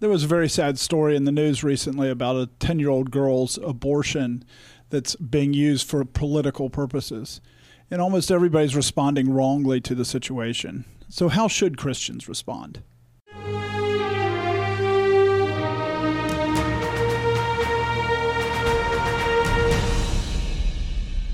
There was a very sad story in the news recently about a 10 year old girl's abortion that's being used for political purposes. And almost everybody's responding wrongly to the situation. So, how should Christians respond?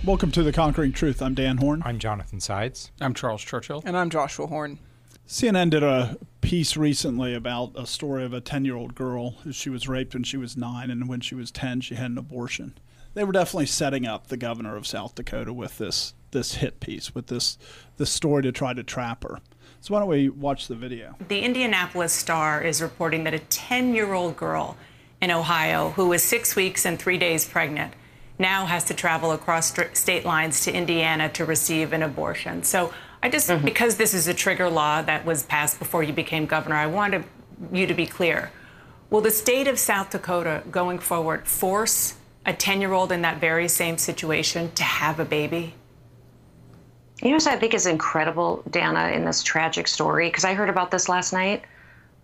Welcome to The Conquering Truth. I'm Dan Horn. I'm Jonathan Sides. I'm Charles Churchill. And I'm Joshua Horn. CNN did a piece recently about a story of a 10 year old girl. Who she was raped when she was nine, and when she was 10, she had an abortion. They were definitely setting up the governor of South Dakota with this, this hit piece, with this, this story to try to trap her. So, why don't we watch the video? The Indianapolis Star is reporting that a 10 year old girl in Ohio who was six weeks and three days pregnant now has to travel across state lines to Indiana to receive an abortion. So I just, mm-hmm. because this is a trigger law that was passed before you became governor, I wanted you to be clear. Will the state of South Dakota going forward force a 10 year old in that very same situation to have a baby? You know what I think is incredible, Dana, in this tragic story? Because I heard about this last night.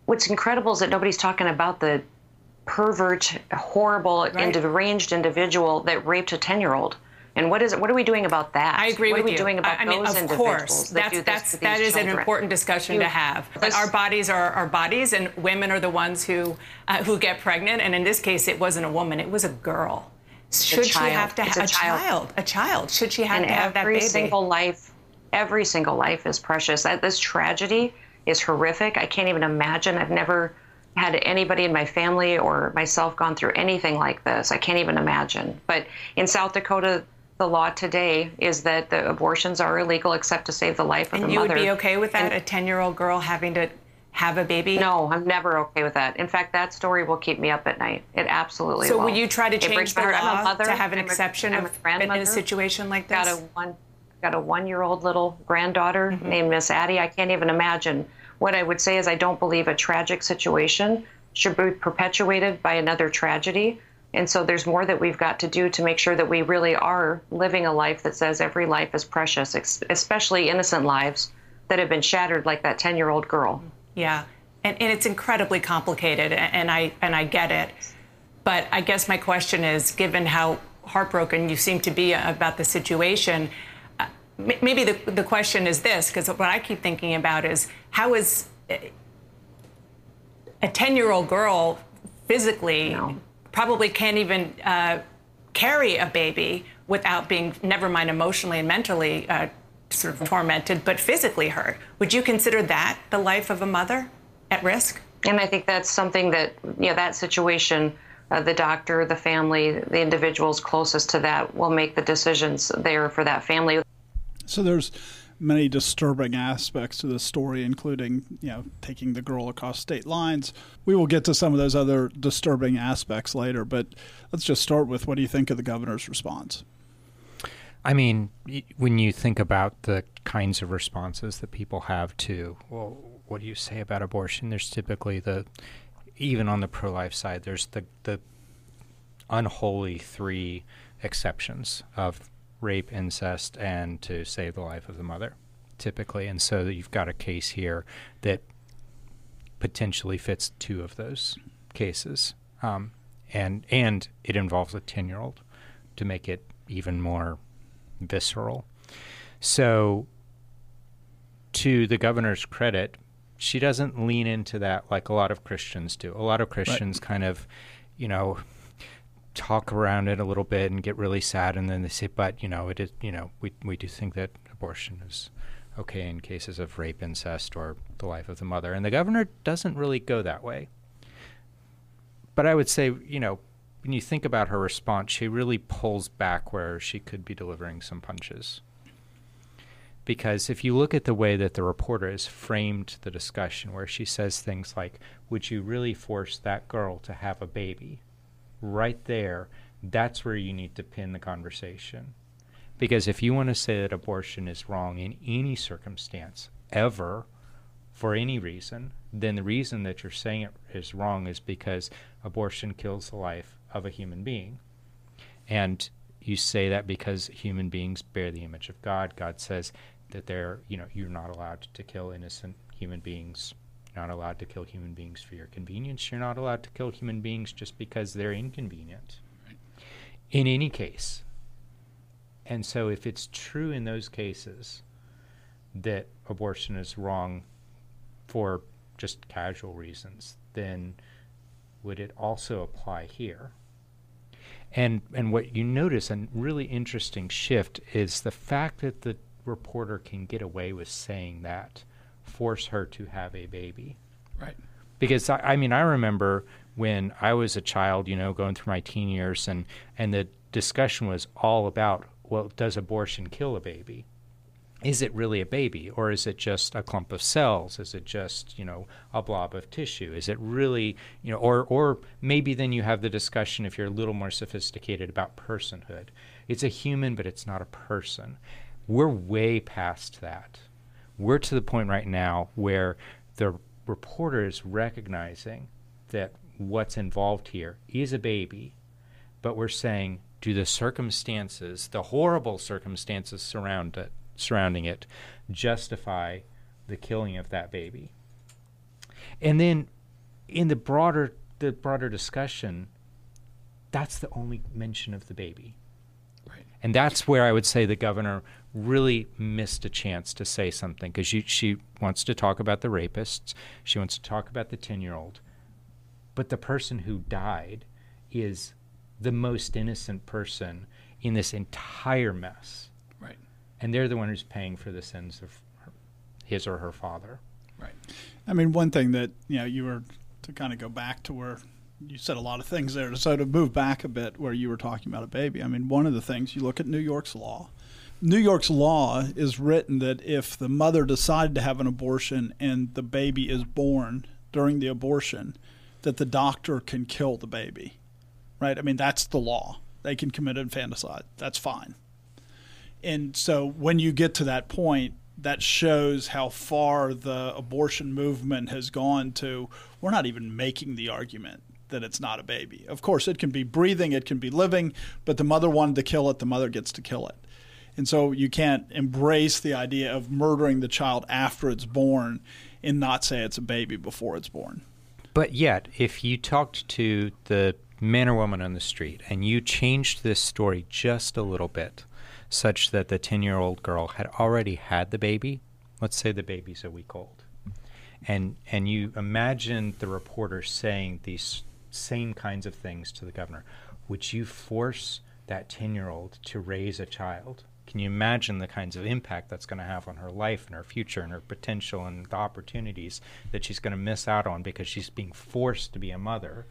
What's incredible is that nobody's talking about the pervert, horrible, right. deranged individual that raped a 10 year old. And what is it? What are we doing about that? I agree what with are we doing about I mean, those of individuals course, that that's, that's that is children? an important discussion you, to have. But our bodies are our bodies, and women are the ones who uh, who get pregnant. And in this case, it wasn't a woman; it was a girl. Should she have to have a, a child. child? A child. Should she have and to have that baby? Every single life, every single life is precious. That this tragedy is horrific. I can't even imagine. I've never had anybody in my family or myself gone through anything like this. I can't even imagine. But in South Dakota, the law today is that the abortions are illegal except to save the life of and the mother. And you would be okay with that? And, a 10 year old girl having to have a baby? No, I'm never okay with that. In fact, that story will keep me up at night. It absolutely so will. will you try to change the law mother, to have an I'm exception a, of, in a situation like this? Got a one, got a one-year-old little granddaughter mm-hmm. named Miss Addie. I can't even imagine what I would say is I don't believe a tragic situation should be perpetuated by another tragedy. And so there's more that we've got to do to make sure that we really are living a life that says every life is precious, especially innocent lives that have been shattered like that 10 year old girl. Yeah. And, and it's incredibly complicated, and I, and I get it. But I guess my question is given how heartbroken you seem to be about the situation, uh, maybe the, the question is this because what I keep thinking about is how is uh, a 10 year old girl physically no. Probably can't even uh, carry a baby without being, never mind emotionally and mentally uh, sort of tormented, but physically hurt. Would you consider that the life of a mother at risk? And I think that's something that, you know, that situation. Uh, the doctor, the family, the individuals closest to that will make the decisions there for that family. So there's many disturbing aspects to the story, including you know taking the girl across state lines. We will get to some of those other disturbing aspects later, but let's just start with what do you think of the governor's response? I mean, when you think about the kinds of responses that people have to, well, what do you say about abortion? There's typically the, even on the pro life side, there's the, the unholy three exceptions of rape, incest, and to save the life of the mother, typically. And so you've got a case here that potentially fits two of those cases. Um, and and it involves a 10 year old to make it even more visceral. So, to the governor's credit, she doesn't lean into that like a lot of Christians do. A lot of Christians right. kind of, you know, talk around it a little bit and get really sad, and then they say, "But you know, it is you know, we we do think that abortion is okay in cases of rape, incest, or the life of the mother." And the governor doesn't really go that way. But I would say, you know, when you think about her response, she really pulls back where she could be delivering some punches. Because if you look at the way that the reporter has framed the discussion, where she says things like, Would you really force that girl to have a baby? Right there, that's where you need to pin the conversation. Because if you want to say that abortion is wrong in any circumstance, ever, for any reason, then the reason that you're saying it is wrong is because abortion kills the life of a human being. And you say that because human beings bear the image of God. God says that they're, you know, you're not allowed to kill innocent human beings You're not allowed to kill human beings for your convenience. You're not allowed to kill human beings just because they're inconvenient. In any case. And so, if it's true in those cases that abortion is wrong for just casual reasons, then would it also apply here? And and what you notice, a really interesting shift, is the fact that the reporter can get away with saying that, force her to have a baby. Right. Because I, I mean, I remember when I was a child, you know, going through my teen years, and and the discussion was all about, well, does abortion kill a baby? is it really a baby or is it just a clump of cells is it just you know a blob of tissue is it really you know or or maybe then you have the discussion if you're a little more sophisticated about personhood it's a human but it's not a person we're way past that we're to the point right now where the reporter is recognizing that what's involved here is a baby but we're saying do the circumstances the horrible circumstances surround it surrounding it justify the killing of that baby. And then in the broader the broader discussion, that's the only mention of the baby. Right. And that's where I would say the governor really missed a chance to say something because she, she wants to talk about the rapists, she wants to talk about the 10 year old. But the person who died is the most innocent person in this entire mess Right. and they're the one who's paying for the sins of her, his or her father. Right. I mean, one thing that you know you were to kind of go back to where you said a lot of things there. So to move back a bit, where you were talking about a baby. I mean, one of the things you look at New York's law. New York's law is written that if the mother decided to have an abortion and the baby is born during the abortion, that the doctor can kill the baby. Right? I mean, that's the law. They can commit infanticide. That's fine and so when you get to that point that shows how far the abortion movement has gone to we're not even making the argument that it's not a baby. Of course, it can be breathing, it can be living, but the mother wanted to kill it, the mother gets to kill it. And so you can't embrace the idea of murdering the child after it's born and not say it's a baby before it's born. But yet, if you talked to the man or woman on the street and you changed this story just a little bit, such that the 10 year old girl had already had the baby. Let's say the baby's a week old. And, and you imagine the reporter saying these same kinds of things to the governor. Would you force that 10 year old to raise a child? Can you imagine the kinds of impact that's going to have on her life and her future and her potential and the opportunities that she's going to miss out on because she's being forced to be a mother?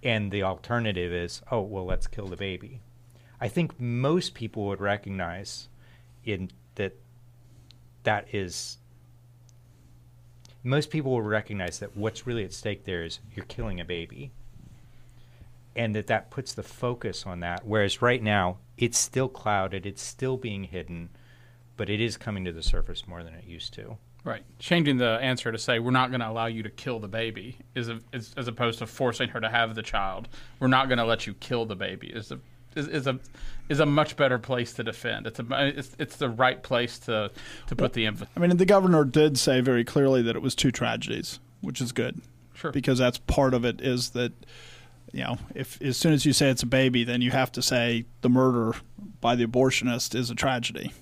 And the alternative is, oh, well, let's kill the baby. I think most people would recognize in that that is most people will recognize that what's really at stake there is you're killing a baby and that that puts the focus on that whereas right now it's still clouded it's still being hidden but it is coming to the surface more than it used to right changing the answer to say we're not going to allow you to kill the baby is, a, is, as opposed to forcing her to have the child we're not going to let you kill the baby is the is, is a is a much better place to defend. It's a it's, it's the right place to to put the emphasis. I mean, the governor did say very clearly that it was two tragedies, which is good. Sure. Because that's part of it is that you know, if as soon as you say it's a baby, then you have to say the murder by the abortionist is a tragedy.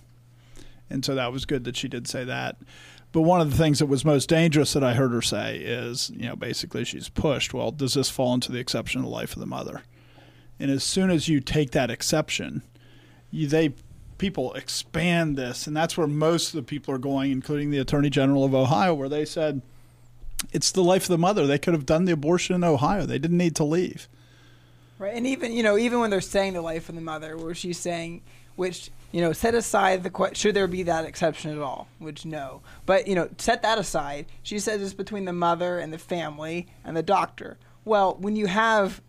And so that was good that she did say that. But one of the things that was most dangerous that I heard her say is, you know, basically she's pushed, well, does this fall into the exception of the life of the mother? And as soon as you take that exception, you, they people expand this, and that's where most of the people are going, including the Attorney General of Ohio, where they said it's the life of the mother. They could have done the abortion in Ohio. They didn't need to leave. Right, and even you know, even when they're saying the life of the mother, where she's saying, which you know, set aside the question, should there be that exception at all? Which no, but you know, set that aside. She says it's between the mother and the family and the doctor. Well, when you have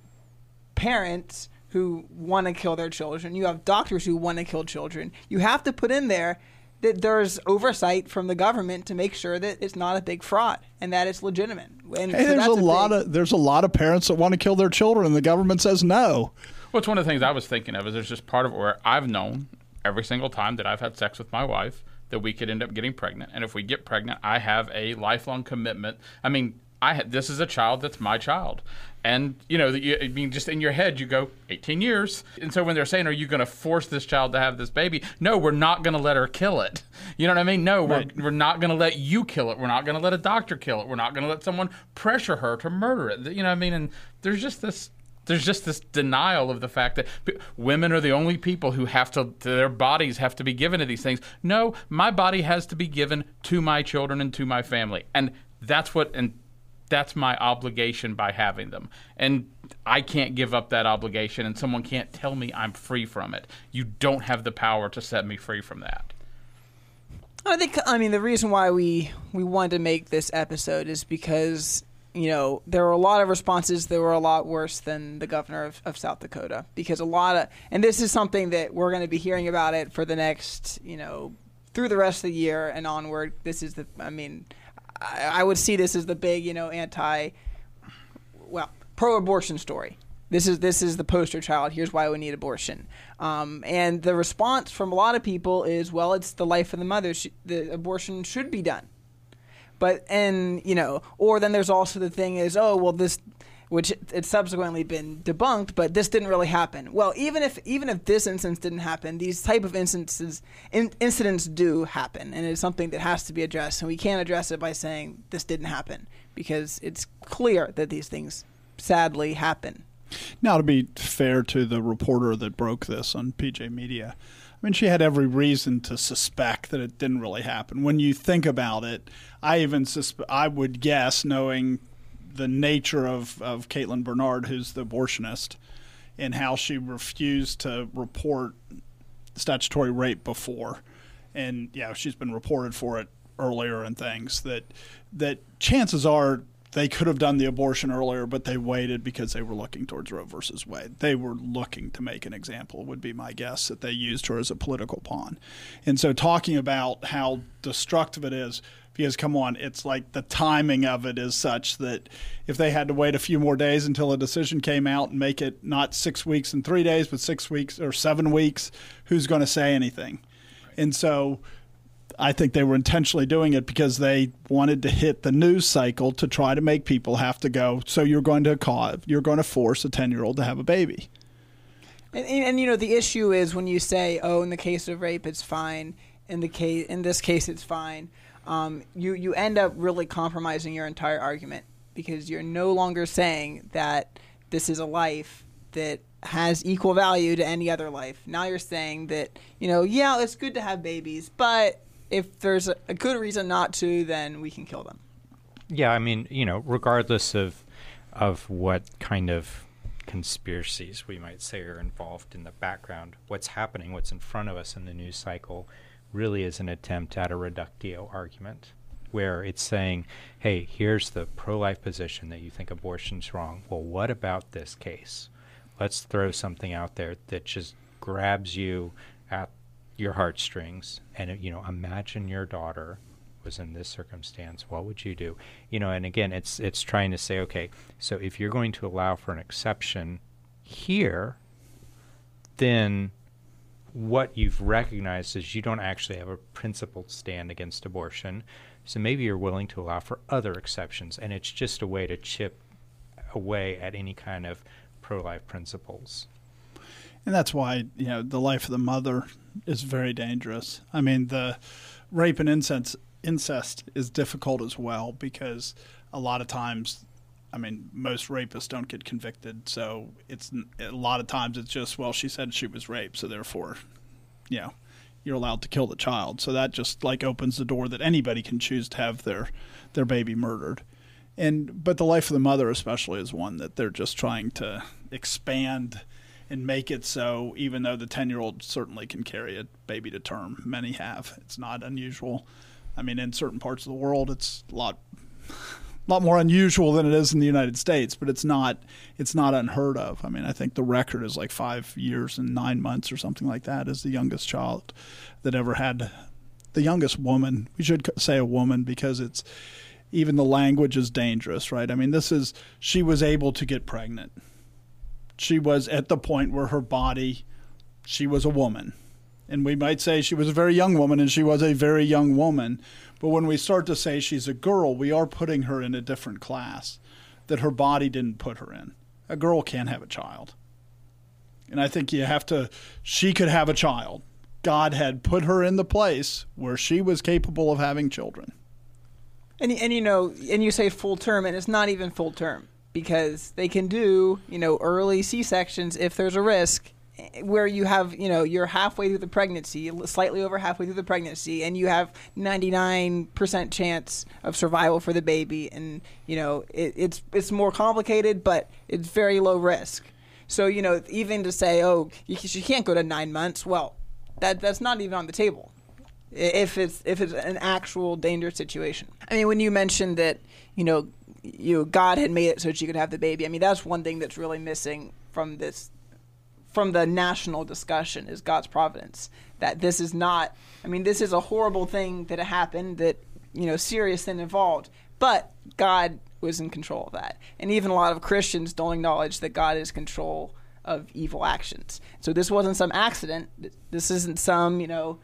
parents who want to kill their children, you have doctors who want to kill children. You have to put in there that there's oversight from the government to make sure that it's not a big fraud and that it's legitimate. And hey, so there's a, a lot of there's a lot of parents that want to kill their children, and the government says no. Well, it's one of the things I was thinking of. Is there's just part of it where I've known every single time that I've had sex with my wife that we could end up getting pregnant. And if we get pregnant, I have a lifelong commitment. I mean, I this is a child that's my child, and you know, you, I mean, just in your head, you go 18 years. And so when they're saying, "Are you going to force this child to have this baby?" No, we're not going to let her kill it. You know what I mean? No, Right. we're we're not going to let you kill it. We're not going to let a doctor kill it. We're not going to let someone pressure her to murder it. You know what I mean? And there's just this there's just this denial of the fact that p- women are the only people who have to their bodies have to be given to these things. No, my body has to be given to my children and to my family. And that's what and that's my obligation by having them. And I can't give up that obligation and someone can't tell me I'm free from it. You don't have the power to set me free from that. I think I mean the reason why we we wanted to make this episode is because you know there were a lot of responses that were a lot worse than the governor of, of South Dakota because a lot of and this is something that we're going to be hearing about it for the next you know through the rest of the year and onward. This is the I mean I, I would see this as the big you know anti well pro-abortion story. This is this is the poster child. Here's why we need abortion. Um, and the response from a lot of people is, well, it's the life of the mother. Sh- the abortion should be done. But and you know, or then there's also the thing is, oh well, this, which it's subsequently been debunked, but this didn't really happen. Well, even if even if this instance didn't happen, these type of instances in, incidents do happen, and it's something that has to be addressed. And we can't address it by saying this didn't happen because it's clear that these things sadly happen. Now, to be fair to the reporter that broke this on PJ Media, I mean, she had every reason to suspect that it didn't really happen. When you think about it, I even suspe- I would guess, knowing the nature of, of Caitlin Bernard, who's the abortionist, and how she refused to report statutory rape before. And yeah, she's been reported for it earlier and things that that chances are they could have done the abortion earlier, but they waited because they were looking towards Roe versus Wade. They were looking to make an example, would be my guess, that they used her as a political pawn. And so, talking about how destructive it is, because come on, it's like the timing of it is such that if they had to wait a few more days until a decision came out and make it not six weeks and three days, but six weeks or seven weeks, who's going to say anything? And so, I think they were intentionally doing it because they wanted to hit the news cycle to try to make people have to go. So you're going to cause, you're going to force a ten year old to have a baby. And, and, and, you know the issue is when you say, "Oh, in the case of rape, it's fine. In the case, in this case, it's fine." Um, you you end up really compromising your entire argument because you're no longer saying that this is a life that has equal value to any other life. Now you're saying that you know, yeah, it's good to have babies, but if there's a, good reason not to, then we can kill them. Yeah, I mean, you know, regardless of of what kind of conspiracies we might say are involved in the background, what's happening, what's in front of us in the news cycle, really is an attempt at a reductio argument, where it's saying, "Hey, here's the pro-life position that you think abortion's wrong. Well, what about this case? Let's throw something out there that just grabs you at your heartstrings and you know imagine your daughter was in this circumstance what would you do? You know and again it's it's trying to say okay so if you're going to allow for an exception here then what you've recognized is you don't actually have a principled stand against abortion. So maybe you're willing to allow for other exceptions and it's just a way to chip away at any kind of pro-life principles. And that's why you know the life of the mother is very dangerous. I mean, the rape and incest incest is difficult as well because a lot of times, I mean, most rapists don't get convicted, so it's a lot of times it's just well, she said she was raped, so therefore, you know, you're allowed to kill the child. So that just like opens the door that anybody can choose to have their their baby murdered. And but the life of the mother especially is one that they're just trying to expand and make it so even though the 10 year old certainly can carry a baby to term. Many have. It's not unusual. I mean in certain parts of the world it's a lot lot more unusual than it is in the united states but it's not it's not unheard of. I mean i think the record is like five years and nine months or something like that as the youngest child that ever had the youngest woman. We should say a woman because it's even the language is dangerous right? I mean this is she was able to get pregnant she was at the point where her body she was a woman And we might say she was a very young woman, and she was a very young woman. But when we start to say she's a girl, we are putting her in a different class that her body didn't put her in. A girl can't have a child. And I think you have to, she could have a child. God had put her in the place where she was capable of having children. And and you know, and you say full term, and it's not even full term because they can do you know early C sections if there's a risk, eh, where you have you know you're halfway through the pregnancy, slightly over halfway through the pregnancy, and you have 99% chance of survival for the baby, and you know it, it's it's more complicated, but it's very low risk. So you know even to say oh you, she can't go to nine months, well that that's not even on the table if it's if it's an actual dangerous situation. I mean, when you mentioned that, you know, you God had made it so she could have the baby. I mean, that's one thing that's really missing from this from the national discussion is God's providence. That this is not I mean, this is a horrible thing that happened that, you know, serious and involved, but God was in control of that. And even a lot of Christians don't acknowledge that God is control of evil actions. So this wasn't some accident. This isn't some, you know,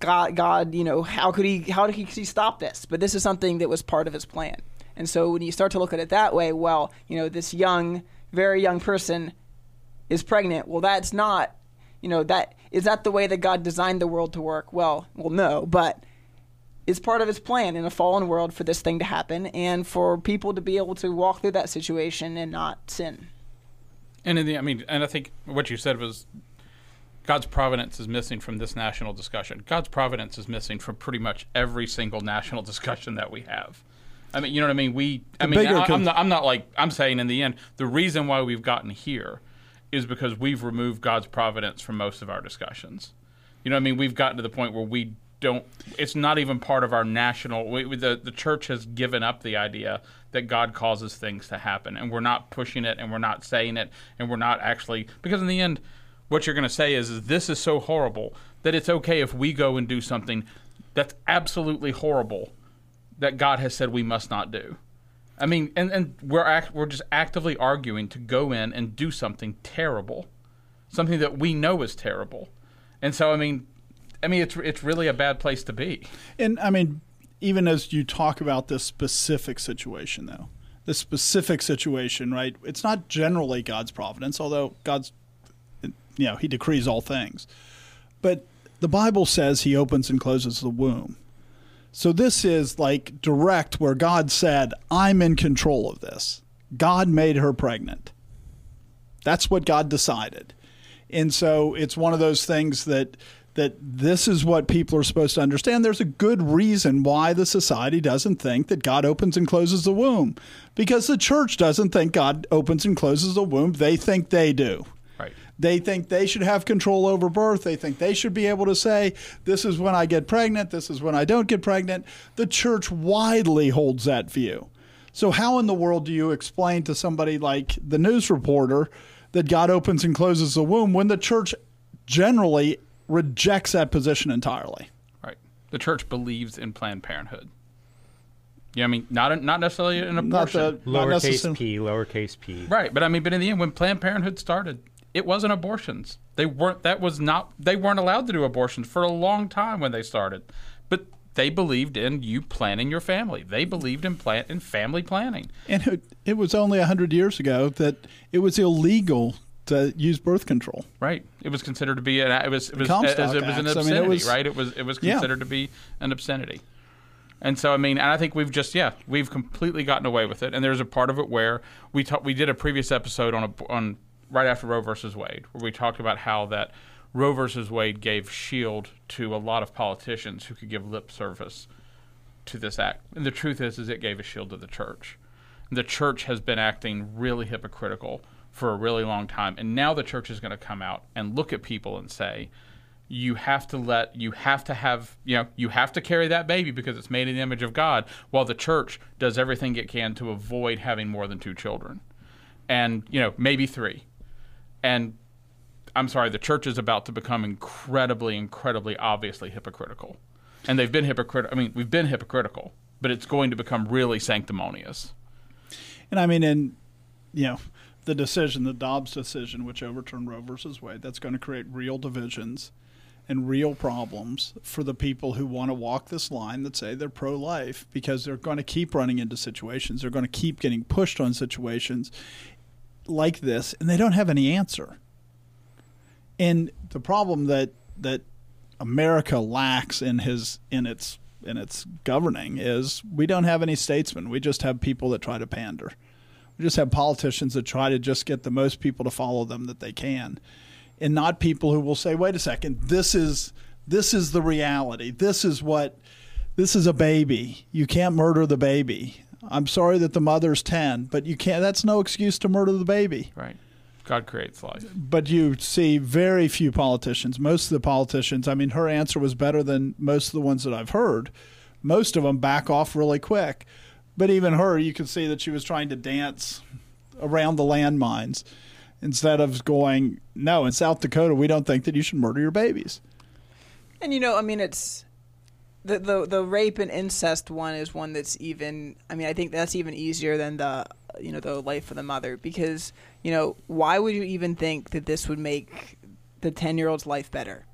God, God, you know, how could he, how did he, he stop this? But this is something that was part of his plan. And so when you start to look at it that way, well, you know, this young, very young person is pregnant. Well, that's not, you know, that is that the way that God designed the world to work? Well, well, no, but it's part of his plan in a fallen world for this thing to happen and for people to be able to walk through that situation and not sin. And in the, I mean, and I think what you said was God's providence is missing from this national discussion. God's providence is missing from pretty much every single national discussion that we have. I mean, you know what I mean? We, I The mean, I, I'm, not, I'm not like, I'm saying in the end, the reason why we've gotten here is because we've removed God's providence from most of our discussions. You know what I mean? We've gotten to the point where we don't, it's not even part of our national, we, we- the, the church has given up the idea that God causes things to happen. And we're not pushing it and we're not saying it and we're not actually, because in the end, what you're going to say is, is this is so horrible that it's okay if we go and do something that's absolutely horrible that God has said we must not do. I mean, and, and we're act, we're just actively arguing to go in and do something terrible, something that we know is terrible, and so I mean, I mean it's it's really a bad place to be. And I mean, even as you talk about this specific situation, though, this specific situation, right? It's not generally God's providence, although God's, you know, He decrees all things. But the Bible says He opens and closes the womb. So this is like direct where God said, I'm in control of this. God made her pregnant. That's what God decided. And so it's one of those things that that this is what people are supposed to understand. There's a good reason why the society doesn't think that God opens and closes the womb. Because the church doesn't think God opens and closes the womb. They think they do. Right. They think they should have control over birth. They think they should be able to say, this is when I get pregnant, this is when I don't get pregnant. The church widely holds that view. So, how in the world do you explain to somebody like the news reporter that God opens and closes the womb when the church generally rejects that position entirely? Right. The church believes in Planned Parenthood. Yeah, I mean, not not necessarily an Not the not Lowercase necessarily- p, lowercase p. Right, but I mean, but in the end, when Planned Parenthood started, it wasn't abortions. They weren't. That was not. They weren't allowed to do abortions for a long time when they started. But they believed in you planning your family. They believed in plan in family planning. And it, it was only 100 years ago that it was illegal to use birth control. Right. It was considered to be an. It was. It was. Comstock as it was an Acts. I obscenity. mean, it was- right. It was. It was Yeah. considered to be an obscenity. And so, I mean, and I think we've just, yeah, we've completely gotten away with it. And there's a part of it where we ta- we did a previous episode on a, on right after Roe versus Wade, where we talked about how that Roe versus Wade gave shield to a lot of politicians who could give lip service to this act. And the truth is, is it gave a shield to the church. The church has been acting really hypocritical for a really long time, and now the church is going to come out and look at people and say, you have to let you have to have you know you have to carry that baby because it's made in the image of God while the church does everything it can to avoid having more than two children and you know maybe 3 and I'm sorry the church is about to become incredibly incredibly obviously hypocritical and they've been hypocritical I mean we've been hypocritical but it's going to become really sanctimonious And I mean, in you know, the decision, the Dobbs decision, which overturned Roe versus Wade, that's going to create real divisions. and real problems for the people who want to walk this line that say they're pro life because they're going to keep running into situations. They're going to keep getting pushed on situations like this, and they don't have any answer. And the problem that that America lacks in his in its in its governing is we don't have any statesmen. We just have people that try to pander. We just have politicians that try to just get the most people to follow them that they can, and not people who will say, "Wait a second, this is this is the reality. This is what this is a baby. You can't murder the baby. I'm sorry that the mother's 10, but you can't that's no excuse to murder the baby." Right. God creates life. But you see very few politicians. Most of the politicians, I mean, her answer was better than most of the ones that I've heard. Most of them back off really quick. But even her, you can see that she was trying to dance around the landmines instead of going, no, in South Dakota, we don't think that you should murder your babies. And you know, I mean, it's the the the rape and incest one is one that's even. I mean, I think that's even easier than the you know the life of the mother because you know why would you even think that this would make the ten year old's life better?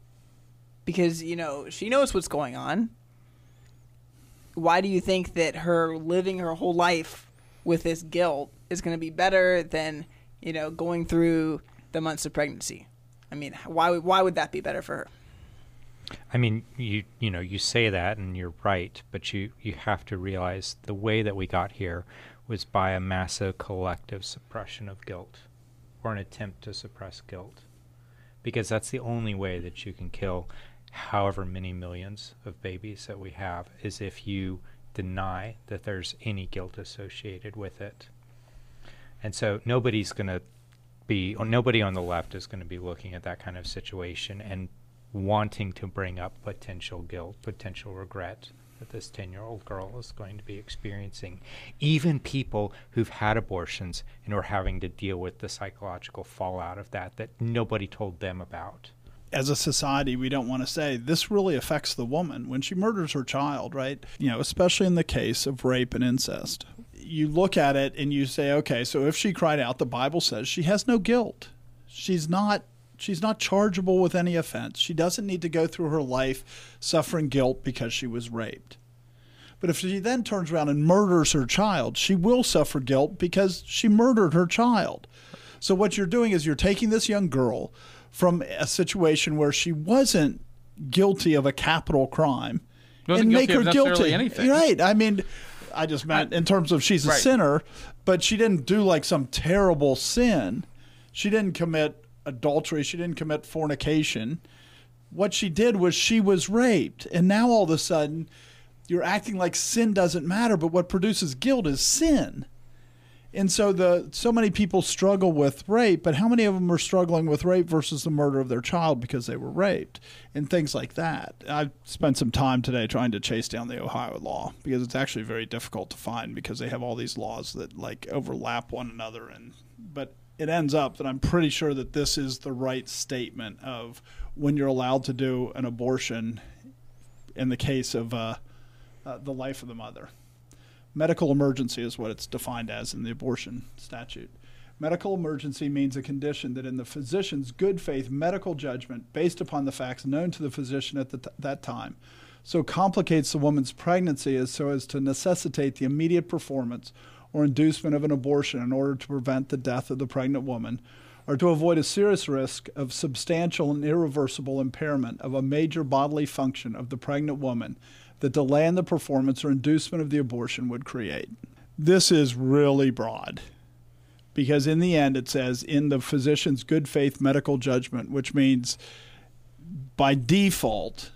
Because you know she knows what's going on. Why do you think that her living her whole life with this guilt is going to be better than you know going through the months of pregnancy? I mean, why why would that be better for her? I mean, you you know, you say that and you're right, but you you have to realize the way that we got here was by a massive collective suppression of guilt or an attempt to suppress guilt. Because that's the only way that you can kill however many millions of babies that we have is if you deny that there's any guilt associated with it. And so nobody's going to be, nobody on the left is going to be looking at that kind of situation and wanting to bring up potential guilt, potential regret that this 10 year old girl is going to be experiencing. Even people who've had abortions and are having to deal with the psychological fallout of that that nobody told them about. As a society, we don't want to say this really affects the woman when she murders her child, right? You know, especially in the case of rape and incest. You look at it and you say, okay, so if she cried out, the Bible says she has no guilt. She's not She's not chargeable with any offense. She doesn't need to go through her life suffering guilt because she was raped. But if she then turns around and murders her child, she will suffer guilt because she murdered her child. So what you're doing is you're taking this young girl from a situation where she wasn't guilty of a capital crime and make her guilty. anything. Right. I mean, I just meant in terms of she's a Right. sinner, but she didn't do like some terrible sin. She didn't commit adultery. She didn't commit fornication. What she did was she was raped. And now all of a sudden, you're acting like sin doesn't matter, but what produces guilt is sin. And so the so many people struggle with rape, but how many of them are struggling with rape versus the murder of their child because they were raped and things like that? I spent some time today trying to chase down the Ohio law because it's actually very difficult to find because they have all these laws that like overlap one another and but it ends up that I'm pretty sure that this is the right statement of when you're allowed to do an abortion in the case of uh, uh, the life of the mother. Medical emergency is what it's defined as in the abortion statute. Medical emergency means a condition that, in the physician's good faith medical judgment, based upon the facts known to the physician at the t- that time, so complicates the woman's pregnancy as so as to necessitate the immediate performance or inducement of an abortion in order to prevent the death of the pregnant woman, or to avoid a serious risk of substantial and irreversible impairment of a major bodily function of the pregnant woman that delay in the performance or inducement of the abortion would create. This is really broad because in the end it says in the physician's good faith medical judgment, which means by default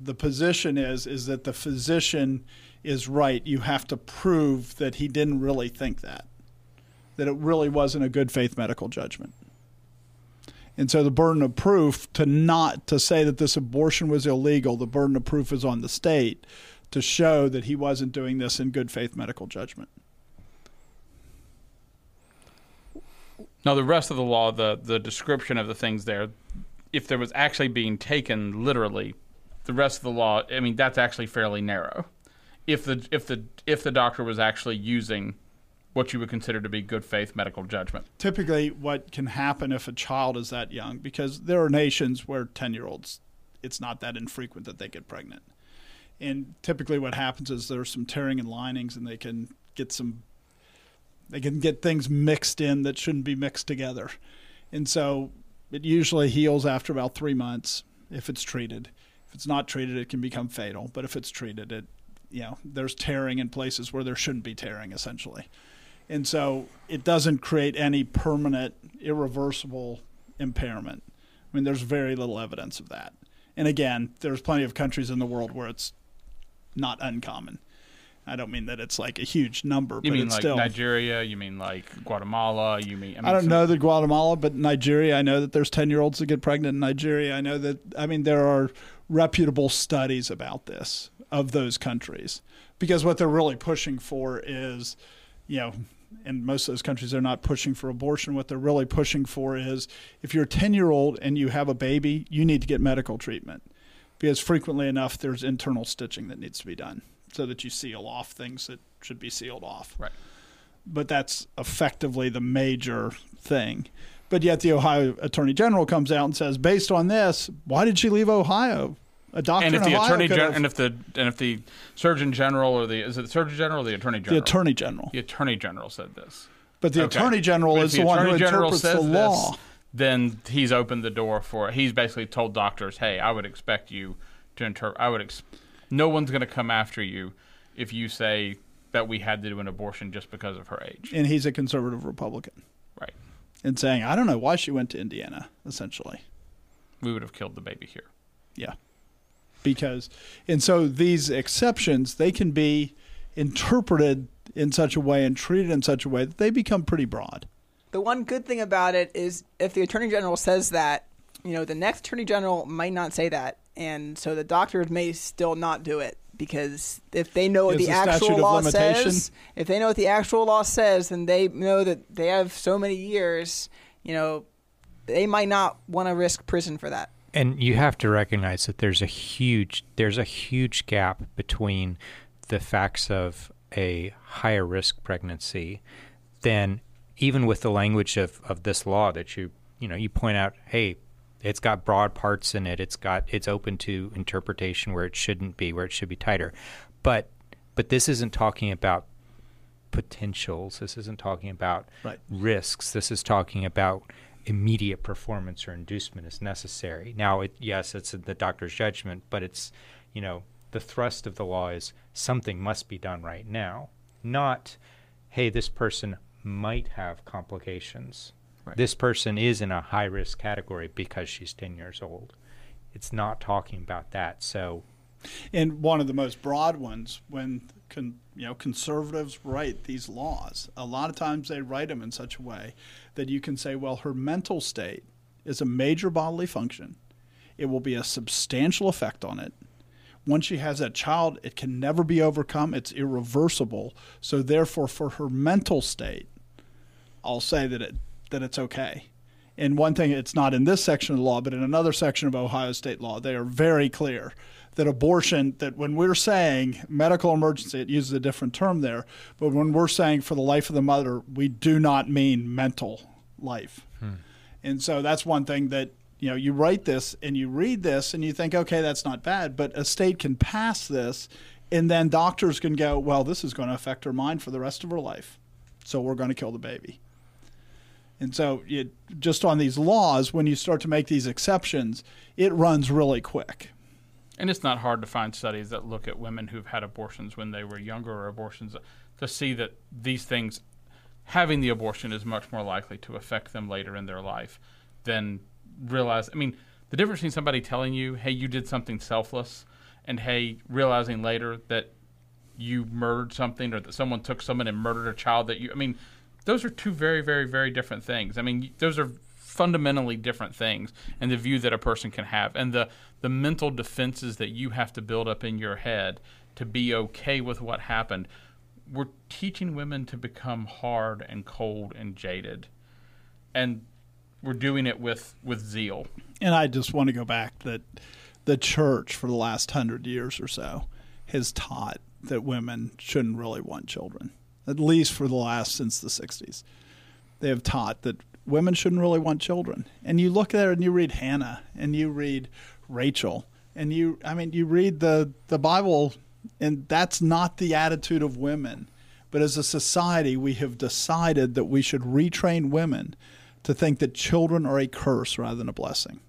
the position is is that the physician is right. You have to prove that he didn't really think that. That it really wasn't a good faith medical judgment. And so the burden of proof to not to say that this abortion was illegal, the burden of proof is on the state to show that he wasn't doing this in good faith medical judgment. Now, the rest of the law, the the description of the things there, if there was actually being taken literally, the rest of the law, I mean, that's actually fairly narrow. If the if the if the doctor was actually using what you would consider to be good faith medical judgment. Typically, what can happen if a child is that young, because there are nations where 10 year olds it's not that infrequent that they get pregnant. And typically, what happens is there's some tearing in linings, and they can get some, they can get things mixed in that shouldn't be mixed together, and so it usually heals after about three months if it's treated. If it's not treated, it can become fatal. But if it's treated, it, you know, there's tearing in places where there shouldn't be tearing, essentially, and so it doesn't create any permanent, irreversible impairment. I mean, there's very little evidence of that. And again, there's plenty of countries in the world where it's not uncommon. I don't mean that it's like a huge number, You but mean it's like still. Nigeria? You mean like Guatemala? You mean I, mean, I don't some- know that Guatemala, but Nigeria, I know that there's 10 year olds that get pregnant in Nigeria. I know that, I mean, there are reputable studies about this of those countries because what they're really pushing for is, you know, in most of those countries, they're not pushing for abortion. What they're really pushing for is if you're a 10 year old and you have a baby, you need to get medical treatment because frequently enough, there's internal stitching that needs to be done so that you seal off things that should be sealed off Right. but that's effectively the major thing. But yet the Ohio Attorney General comes out and says, based on this, why did she leave Ohio? A doctor And if the Ohio attorney gen- and if the and if the surgeon general or the is it the surgeon general or the attorney general? the? Attorney General. The attorney general said this. But the Okay. Attorney General But is the, one who interprets the law. This, then he's opened the door for. He's basically told doctors, "Hey, I would expect you to interpret. I would. Ex- no one's going to come after you if you say that we had to do an abortion just because of her age." And he's a conservative Republican. Right. And saying, I don't know why she went to Indiana, essentially. We would have killed the baby here. Yeah. Because, and so these exceptions, they can be interpreted in such a way and treated in such a way that they become pretty broad. The one good thing about it is if the attorney general says that, you know, the next attorney general might not say that, and so the doctors may still not do it because if they know what the, the actual law says, if they know what the actual law says, then they know that they have so many years. You know, they might not want to risk prison for that. And you have to recognize that there's a huge there's a huge gap between the facts of a higher risk pregnancy than even with the language of, of this law that you you know you point out hey it's got broad parts in it. It's got it's open to interpretation where it shouldn't be where it should be tighter. But but this isn't talking about potentials. This isn't talking about Right. risks. This is talking about immediate performance or inducement is necessary. Now it yes it's the doctor's judgment but it's you know the thrust of the law is something must be done right now not hey this person might have complications. Right. this person is in a high risk category because she's 10 years old. It's not talking about that. So And one of the most broad ones, when con, you know conservatives write these laws, a lot of times they write them in such a way that you can say, well, her mental state is a major bodily function. It will be a substantial effect on it. Once she has that child, it can never be overcome. It's irreversible. So therefore, for her mental state, I'll say that it that it's okay. And one thing, it's not in this section of the law, but in another section of Ohio state law, they are very clear that abortion, that when we're saying medical emergency, it uses a different term there, but when we're saying for the life of the mother, we do not mean mental life. Hmm. And so that's one thing that, you know, you write this and you read this and you think, okay, that's not bad, but a state can pass this and then doctors can go, well, this is going to affect her mind for the rest of her life. So we're going to kill the baby. And so, it, just on these laws, when you start to make these exceptions, it runs really quick. And it's not hard to find studies that look at women who've had abortions when they were younger or abortions to see that these things, having the abortion is much more likely to affect them later in their life than realize. I mean, the difference between somebody telling you, hey, you did something selfless, and hey, realizing later that you murdered something or that someone took someone and murdered a child that you, I mean, those are two very, very, very different things. I mean, those are fundamentally different things and the view that a person can have and the the mental defenses that you have to build up in your head to be okay with what happened. We're teaching women to become hard and cold and jaded. And we're doing it with with zeal. And I just want to go back that the church for the last hundred years or so has taught that women shouldn't really want children, at least for the last since the 60s. They have taught that women shouldn't really want children. And you look there and you read Hannah and you read Rachel, and you, I mean, you read the the Bible, and that's not the attitude of women. But as a society, we have decided that we should retrain women to think that children are a curse rather than a blessing.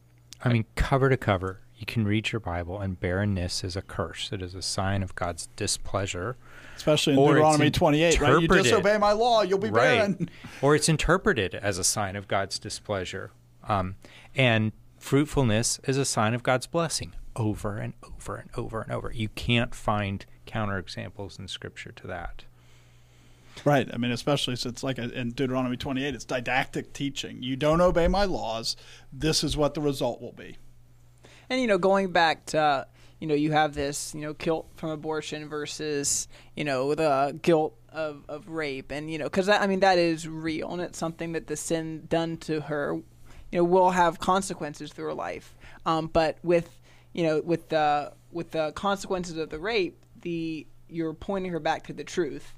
I mean, cover to cover, you can read your Bible, and barrenness is a curse. It is a sign of God's displeasure. Especially in Or Deuteronomy 28, right? You disobey my law, you'll be barren. Or it's interpreted as a sign of God's displeasure. Um, and fruitfulness is a sign of God's blessing over and over and over and over. You can't find counterexamples in Scripture to that. Right. I mean, especially since, like in Deuteronomy 28, it's didactic teaching. You don't obey my laws, this is what the result will be. And you know, going back to you know, you have this you know guilt from abortion versus you know the guilt of, of rape, and you know, because I mean that is real, and it's something that the sin done to her, you know, will have consequences through her life. Um, but with you know, with the with the consequences of the rape, the you're pointing her back to the truth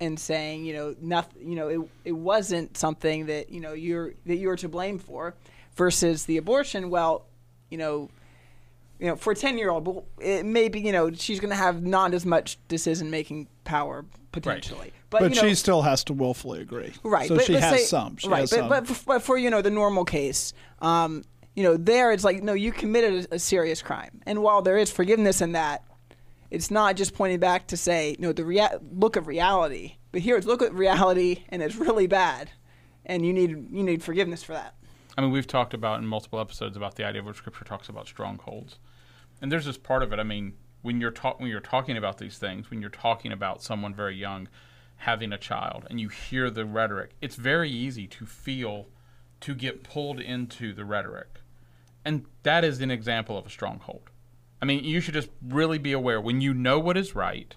and saying, you know, nothing, you know, it, it wasn't something that, you know, you're, that you're to blame for versus the abortion. Well, you know, you know, for a 10 year old, it may be, you know, she's going to have not as much decision making power potentially. But, you know, she still has to willfully agree. Right. So but, she has say- some. She right. has but, some. but, f- but for, you know, the normal case, um, you know, there it's like, no, you committed a, a serious crime. And while there is forgiveness in that, it's not just pointing back to say, no, the rea- look of reality. But here it's look at reality and it's really bad. And you need you need forgiveness for that. I mean, we've talked about in multiple episodes about the idea of what Scripture talks about strongholds, and there's this part of it. I mean, when you're talk when you're talking about these things, when you're talking about someone very young having a child, and you hear the rhetoric, it's very easy to feel to get pulled into the rhetoric, and that is an example of a stronghold. I mean, you should just really be aware when you know what is right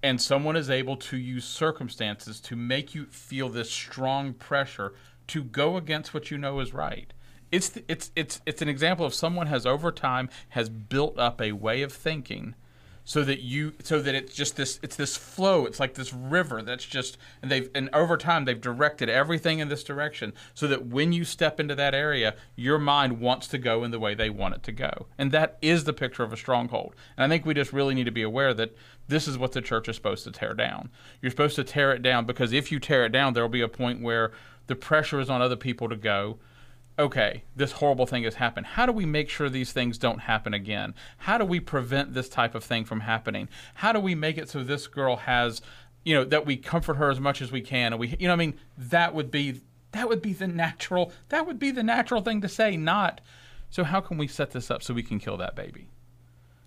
and someone is able to use circumstances to make you feel this strong pressure to go against what you know is right. It's it's it's it's an example of someone has over time has built up a way of thinking so that you so that it's just this it's this flow. It's like this river that's just and they've and over time they've directed everything in this direction so that when you step into that area your mind wants to go in the way they want it to go. And that is the picture of a stronghold. And i think we just really need to be aware that this is what the church is supposed to tear down. You're supposed to tear it down because if you tear it down there will be a point where the pressure is on other people to go okay, this horrible thing has happened. How do we make sure these things don't happen again? How do we prevent this type of thing from happening? How do we make it so this girl has, you know, that we comfort her as much as we can? And we, you know, I mean, that would be that would be the natural that would be the natural thing to say. Not so. How can we set this up so we can kill that baby?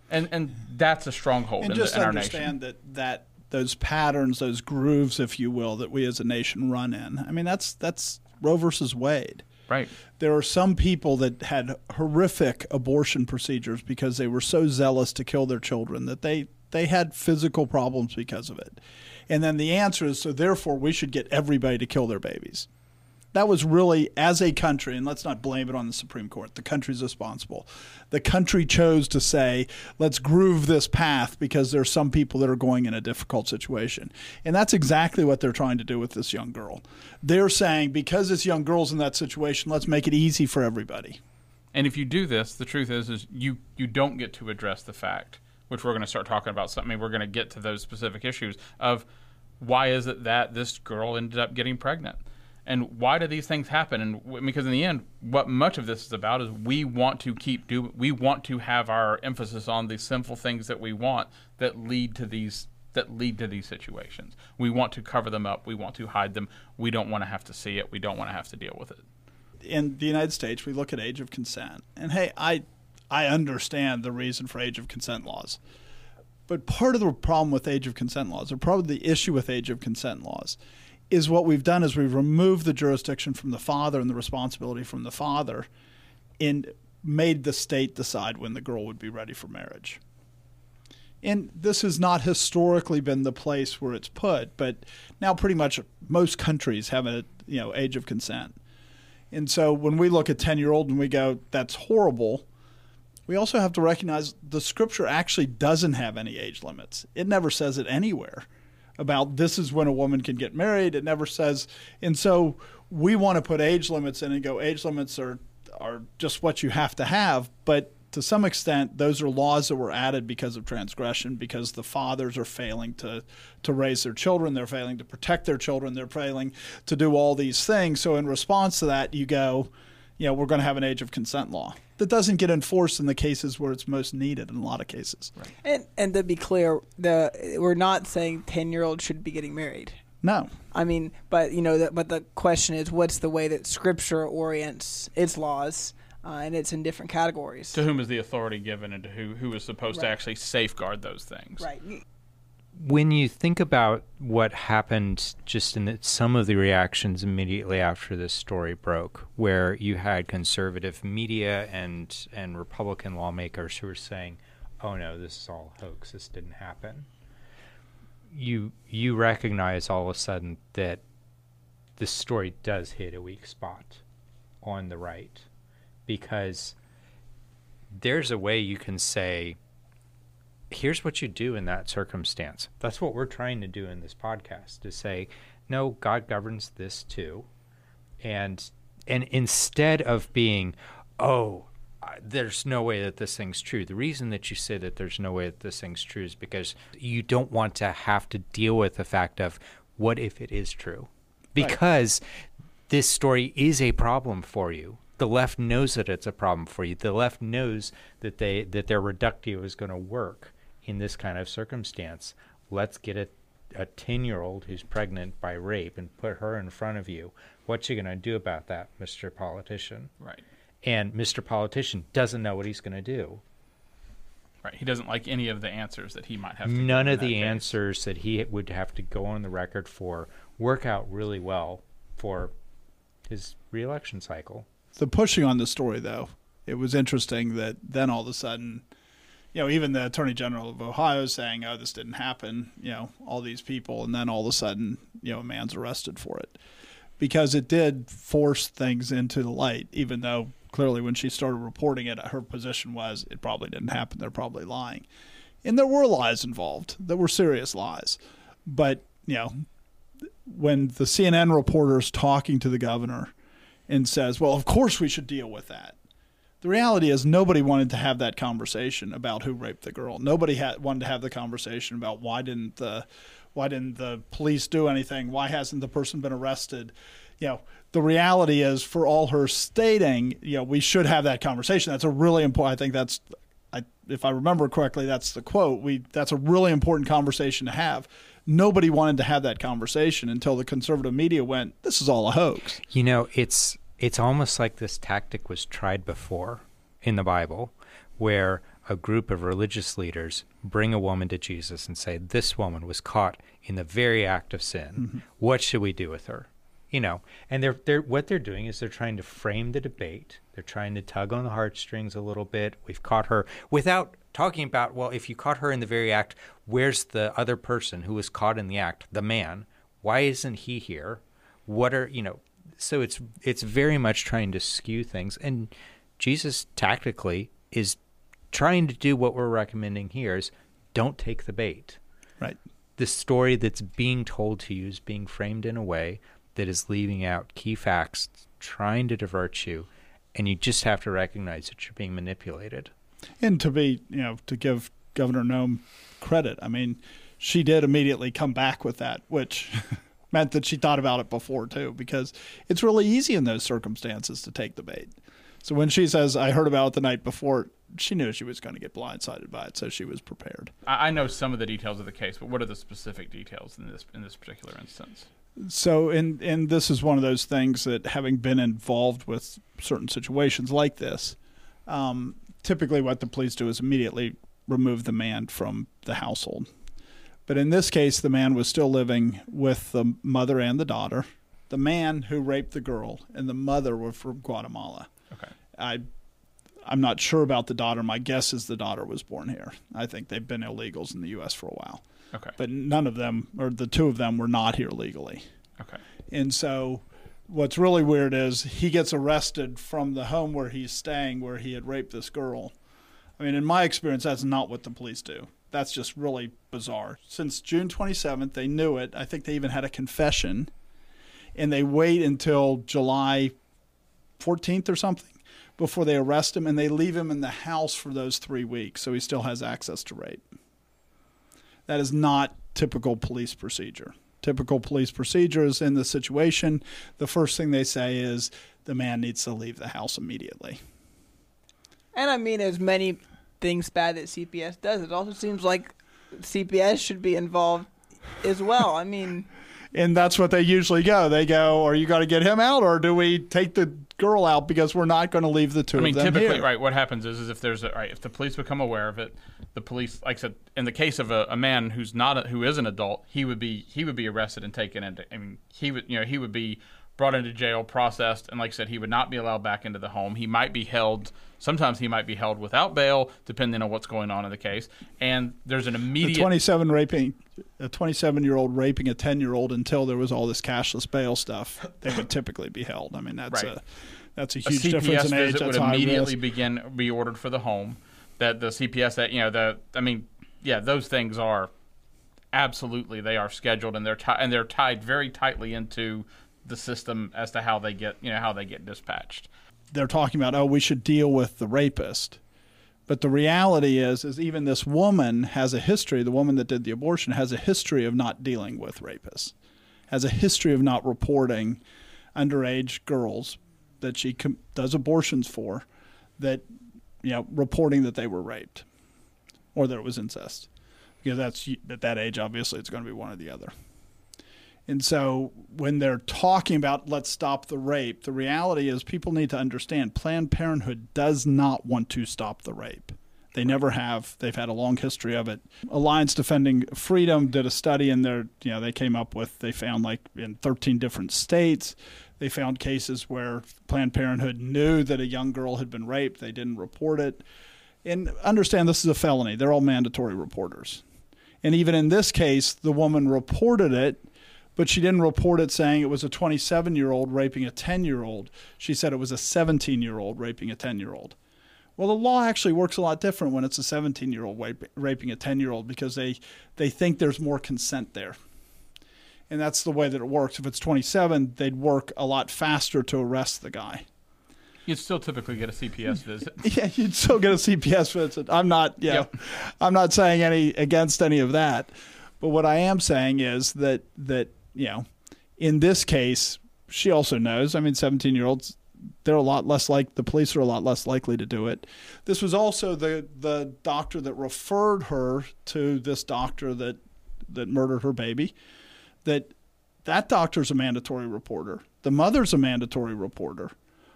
And and that's a stronghold and in, just the, in our nation. understand that that those patterns, those grooves, if you will, that we as a nation run in. I mean, that's that's Roe versus Wade. Right. There are some people that had horrific abortion procedures because they were so zealous to kill their children that they they had physical problems because of it. And then the answer is so therefore we should get everybody to kill their babies. That was really, as a country, and let's not blame it on the Supreme Court, the country's responsible. The country chose to say, let's groove this path because there are some people that are going in a difficult situation. And that's exactly what they're trying to do with this young girl. They're saying, because this young girl's in that situation, let's make it easy for everybody. And if you do this, the truth is, is you you don't get to address the fact, which we're going to start talking about. Something we're going to get to those specific issues of why is it that this girl ended up getting pregnant, and why do these things happen? And because in the end, what much of this is about is we want to keep do we want to have our emphasis on the sinful things that we want that lead to these that lead to these situations. We want to cover them up. We want to hide them. We don't want to have to see it. We don't want to have to deal with it. in the United States, we look at age of consent, and hey, I I understand the reason for age of consent laws, but part of the problem with age of consent laws, or probably the issue with age of consent laws, is what we've done is we've removed the jurisdiction from the father and the responsibility from the father, and made the state decide when the girl would be ready for marriage. And this has not historically been the place where it's put, but now pretty much most countries have a you know age of consent. And so when we look at 10 year old and we go, that's horrible, we also have to recognize the scripture actually doesn't have any age limits. It never says it anywhere about this is when a woman can get married. It never says. And so we want to put age limits in and go, age limits are are just what you have to have. But to some extent, those are laws that were added because of transgression, because the fathers are failing to, to raise their children, they're failing to protect their children, they're failing to do all these things. So, in response to that, you go, you know, we're going to have an age of consent law that doesn't get enforced in the cases where it's most needed in a lot of cases. Right. And and to be clear, the we're not saying ten year olds should be getting married. No. I mean, but you know, the, but the question is, what's the way that Scripture orients its laws? Uh, and it's in different categories. To whom is the authority given, and to who who is supposed Right. to actually safeguard those things? Right. When you think about what happened just in the, some of the reactions immediately after this story broke where you had conservative media and and republican lawmakers who were saying oh no this is all hoax. This didn't happen you you recognize all of a sudden that this story does hit a weak spot on the right because there's a way you can say here's what you do in that circumstance. That's what we're trying to do in this podcast to say, no, God governs this too. And and instead of being, oh, there's no way that this thing's true. The reason that you say that there's no way that this thing's true is because you don't want to have to deal with the fact of what if it is true? Because this story is a problem for you. The left knows that it's a problem for you. The left knows that they that their reductio is going to work in this kind of circumstance. Let's get a a 10 year old who's pregnant by rape and put her in front of you. What you going to do about that, Mr. Politician? Right. And Mr. Politician doesn't know what he's going to do. Right. He doesn't like any of the answers that he might have. To None of the case. answers that he would have to go on the record for work out really well for his reelection cycle. the pushing on the story though it was interesting that then all of a sudden you know even the attorney general of ohio saying oh this didn't happen you know all these people and then all of a sudden you know a man's arrested for it. Because it did force things into the light even though clearly when she started reporting it her position was it probably didn't happen. They're probably lying. And there were lies involved. There were serious lies. But you know when the cnn reporter is talking to the governor and says, "Well, of course we should deal with that." The reality is nobody wanted to have that conversation about who raped the girl. Nobody had wanted to have the conversation about why didn't the why didn't the police do anything? Why hasn't the person been arrested? You know, the reality is for all her stating, you know, we should have that conversation. That's a really important I think that's I, if I remember correctly, that's the quote. We that's a really important conversation to have. Nobody wanted to have that conversation until the conservative media went, "This is all a hoax." You know, it's it's almost like this tactic was tried before in the Bible, where a group of religious leaders bring a woman to Jesus and say, "This woman was caught in the very act of sin. Mm-hmm. What should we do with her?" You know, and they're they're what they're doing is they're trying to frame the debate. They're trying to tug on the heartstrings a little bit. We've caught her without talking about, well, if you caught her in the very act, where's the other person who was caught in the act, the man? Why isn't he here? What are you know? So it's it's very much trying to skew things, and Jesus tactically is trying to do what we're recommending here: is don't take the bait. Right. The story that's being told to you is being framed in a way that is leaving out key facts, trying to divert you, and you just have to recognize that you're being manipulated. And to be, you know, to give Governor Noem credit, I mean, she did immediately come back with that, which meant that she thought about it before too, because it's really easy in those circumstances to take the bait. So when she says, I heard about it the night before, she knew she was going to get blindsided by it, so she was prepared. I, know some of the details of the case, but what are the specific details in this in this particular instance? So, and and this is one of those things that having been involved with certain situations like this, um, typically what the police do is immediately remove the man from the household. But in this case, the man was still living with the mother and the daughter. The man who raped the girl and the mother were from Guatemala. Okay. I, I'm not sure about the daughter. My guess is the daughter was born here. I think they've been illegals in the U.S. for a while. Okay. But none of them, or the two of them, were not here legally. Okay. And so what's really weird is he gets arrested from the home where he's staying where he had raped this girl. I mean, in my experience, that's not what the police do. That's just really bizarre. Since June 27th, they knew it. I think they even had a confession. And they wait until July 14th or something before they arrest him, and they leave him in the house for those three weeks, so he still has access to rape. That is not typical police procedure. Typical police procedure is in the situation, the first thing they say is the man needs to leave the house immediately. And I mean, as many things bad that CPS does, it also seems like CPS should be involved as well. I mean, and that's what they usually go. They go, "Are you going to get him out, or do we take the girl out because we're not going to leave the two I mean, of them typically, here?" right? What happens is, is if there's a right, if the police become aware of it, the police, like I said, in the case of a, a man who's not a, who is an adult, he would be he would be arrested and taken into. I mean, he would you know he would be brought into jail, processed, and like I said, he would not be allowed back into the home. He might be held. Sometimes he might be held without bail, depending on what's going on in the case. And there's an The immediate 27 raping a 27 year old raping a 10 year old until there was all this cashless bail stuff. They would typically be held. I mean, that's Right. a that's a a huge difference CPS in age. visit That's would immediately begin be ordered for the home. That the CPS that you know the I mean yeah those things are absolutely they are scheduled and they're ti- and they're tied very tightly into the system as to how they get you know how they get dispatched. they're talking about oh we should deal with the rapist. But the reality is is even this woman has a history the woman that did the abortion has a history of not dealing with rapists has a history of not reporting underage girls that she com- does abortions for that you know reporting that they were raped or that it was incest. Because that's at that age obviously it's going to be one or the other and so when they're talking about let's stop the rape, the reality is people need to understand Planned Parenthood does not want to stop the rape. They never have. They've had a long history of it. Alliance Defending Freedom did a study and they you know they came up with they found like in 13 different states they found cases where Planned Parenthood knew that a young girl had been raped, they didn't report it. And understand this is a felony. They're all mandatory reporters. And even in this case, the woman reported it but she didn't report it saying it was a 27 year old raping a 10 year old. She said it was a 17 year old raping a 10 year old. Well, the law actually works a lot different when it's a 17 year old raping a 10 year old because they, they think there's more consent there. And that's the way that it works. If it's 27, they'd work a lot faster to arrest the guy. You'd still typically get a CPS visit. Yeah, you'd still get a CPS visit. I'm not, yeah, Yep. I'm not saying any against any of that, but what I am saying is that that you know, in this case, she also knows. I mean, 17 year olds, they're a lot less like the police are a lot less likely to do it. This was also the the doctor that referred her to this doctor that that murdered her baby. That that doctor's a mandatory reporter. The mother's a mandatory reporter.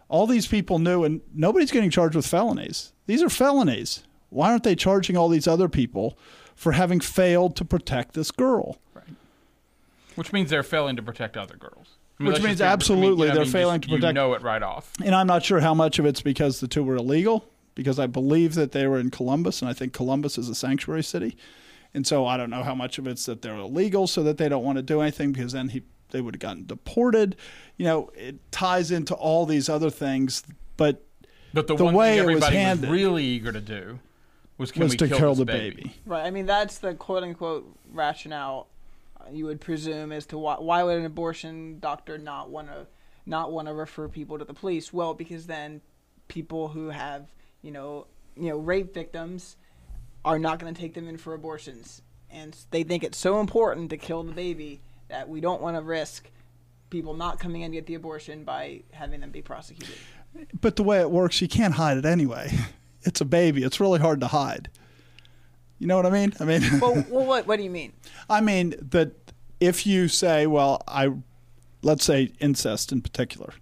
All these people knew, and nobody's getting charged with felonies. These are felonies. Why aren't they charging all these other people for having failed to protect this girl? Which means they're failing to protect other girls. I Which means just be- I mean, absolutely you know, I they're mean, failing just- to protect- You know it right off. And I'm not sure how much of it's because the two were illegal, because I believe that they were in Columbus, and I think Columbus is a sanctuary city. And so I don't know how much of it's that they're illegal, so that they don't want to do anything, because then he they would have gotten deported. You know, it ties into all these other things, but But the, The one way thing it was everybody was, really eager to do was can was we to kill, kill the baby? baby. right. I mean, that's the quote unquote rationale you would presume as to why why would an abortion doctor not want to not want to refer people to the police? Well, because then people who have you know you know rape victims are not going to take them in for abortions, and they think it's so important to kill the baby that we don't want to risk people not coming in to get the abortion by having them be prosecuted. But the way it works, you can't hide it anyway. It's a baby. It's really hard to hide. You know what I mean? I mean, well, well, what what do you mean? I mean that if you say, well, I let's say incest in particular,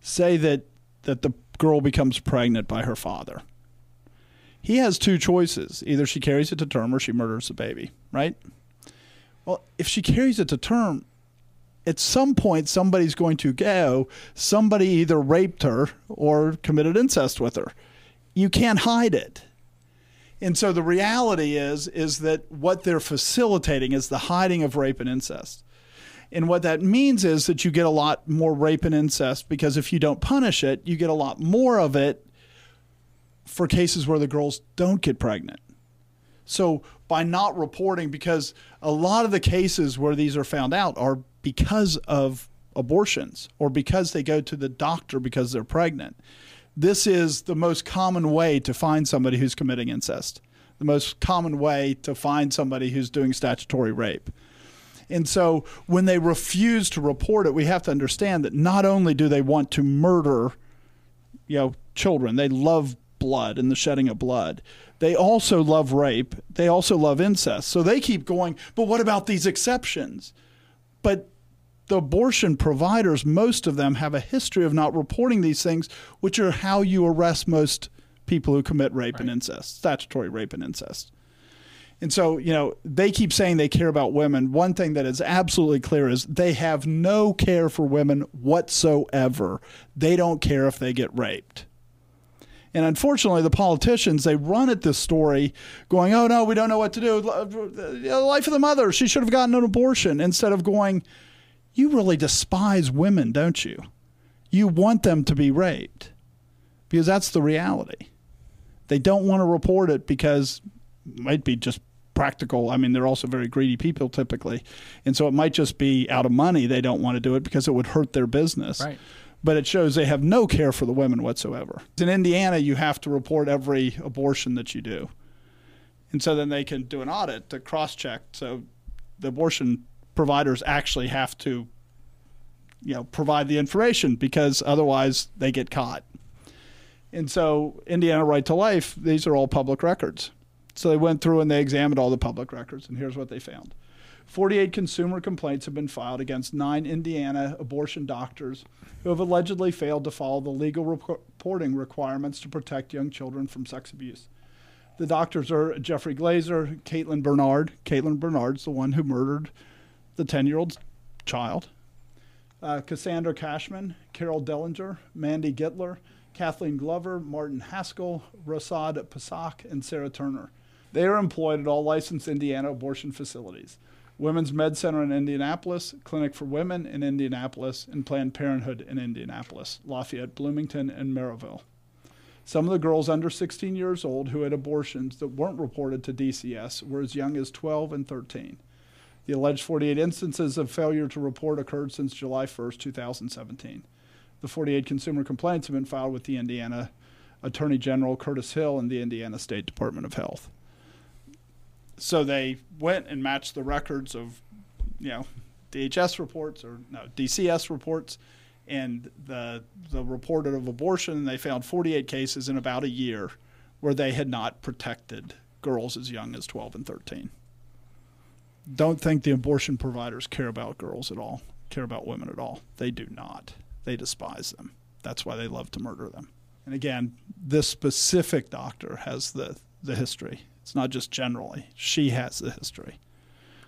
say that that the girl becomes pregnant by her father. He has two choices. Either she carries it to term or she murders the baby, right? Well, if she carries it to term, at some point somebody's going to go, somebody either raped her or committed incest with her. You can't hide it. And so the reality is is that what they're facilitating is the hiding of rape and incest. And what that means is that you get a lot more rape and incest because if you don't punish it, you get a lot more of it for cases where the girls don't get pregnant. So by not reporting, because a lot of the cases where these are found out are because of abortions or because they go to the doctor because they're pregnant. This is the most common way to find somebody who's committing incest, the most common way to find somebody who's doing statutory rape. And so when they refuse to report it, we have to understand that not only do they want to murder, you know, children, they love blood and the shedding of blood. They also love rape. They also love incest. So they keep going, but what about these exceptions? But the abortion providers, most of them have a history of not reporting these things, which are how you arrest most people who commit rape right. and incest, statutory rape and incest. And so, you know, they keep saying they care about women. One thing that is absolutely clear is they have no care for women whatsoever. They don't care if they get raped. And unfortunately, the politicians, they run at this story going, oh, no, we don't know what to do. Uh, the life of the mother, she should have gotten an abortion, instead of going, you really despise women, don't you? You want them to be raped because that's the reality. They don't want to report it because it might be just practical. I mean, they're also very greedy people typically. And so it might just be out of money they don't want to do it because it would hurt their business. Right. But it shows they have no care for the women whatsoever. In Indiana, you have to report every abortion that you do. And so then they can do an audit to cross check. So the abortion providers actually have to you know provide the information because otherwise they get caught. And so Indiana Right to Life, these are all public records. So they went through and they examined all the public records, and here's what they found 48 consumer complaints have been filed against nine Indiana abortion doctors who have allegedly failed to follow the legal reporting requirements to protect young children from sex abuse. The doctors are Jeffrey Glazer, Caitlin Bernard. Caitlin Bernard's the one who murdered the 10 year old child. Uh, Cassandra Cashman, Carol Dellinger, Mandy Gittler, Kathleen Glover, Martin Haskell, Resad Pasic, and Sarah Turner. They are employed at all licensed Indiana abortion facilities Women's Med Center in Indianapolis, Clinic for Women in Indianapolis, and Planned Parenthood in Indianapolis, Lafayette, Bloomington, and Merrillville. Some of the girls under 16 years old who had abortions that weren't reported to DCS were as young as 12 and 13. The alleged 48 instances of failure to report occurred since July 1, 2017. The 48 consumer complaints have been filed with the Indiana Attorney General Curtis Hill and the Indiana State Department of Health so they went and matched the records of, you know, DHS reports or no DCS reports, and the the reported of abortion. They found 48 cases in about a year where they had not protected girls as young as 12 and 13. Don't think the abortion providers care about girls at all, care about women at all. They do not. They despise them. That's why they love to murder them. And again, this specific doctor has the the history it's not just generally. She has the history.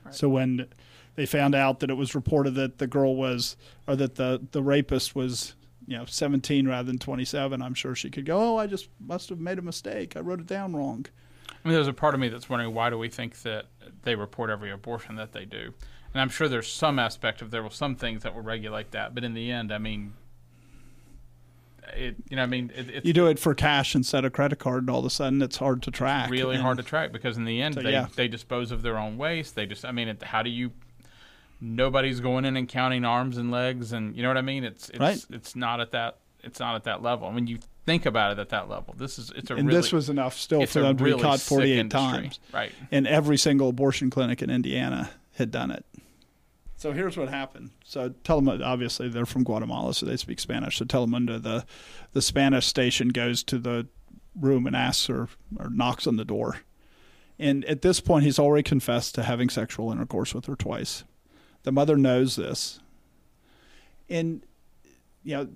Right. So when they found out that it was reported that the girl was, or that the, the rapist was, you know, 17 rather than 27, I'm sure she could go, oh, I just must have made a mistake. I wrote it down wrong. I mean, there's a part of me that's wondering why do we think that they report every abortion that they do? And I'm sure there's some aspect of there were some things that will regulate that, but in the end, I mean, it, you know, I mean, it, you do it for cash instead of credit card, and all of a sudden it's hard to track. Really hard to track because in the end, so, they yeah. they dispose of their own waste. They just, I mean, it, how do you? Nobody's going in and counting arms and legs, and you know what I mean. It's it's right. it's not at that it's not at that level. I mean, you think about it at that level. This is it's a and really, this was enough still for them to really be caught 48 times, right? And every single abortion clinic in Indiana had done it. So here's what happened. So Telemundo, obviously they're from Guatemala, so they speak Spanish. So Telemundo, the the Spanish station goes to the room and asks her or knocks on the door. And at this point, he's already confessed to having sexual intercourse with her twice. The mother knows this. And, you know,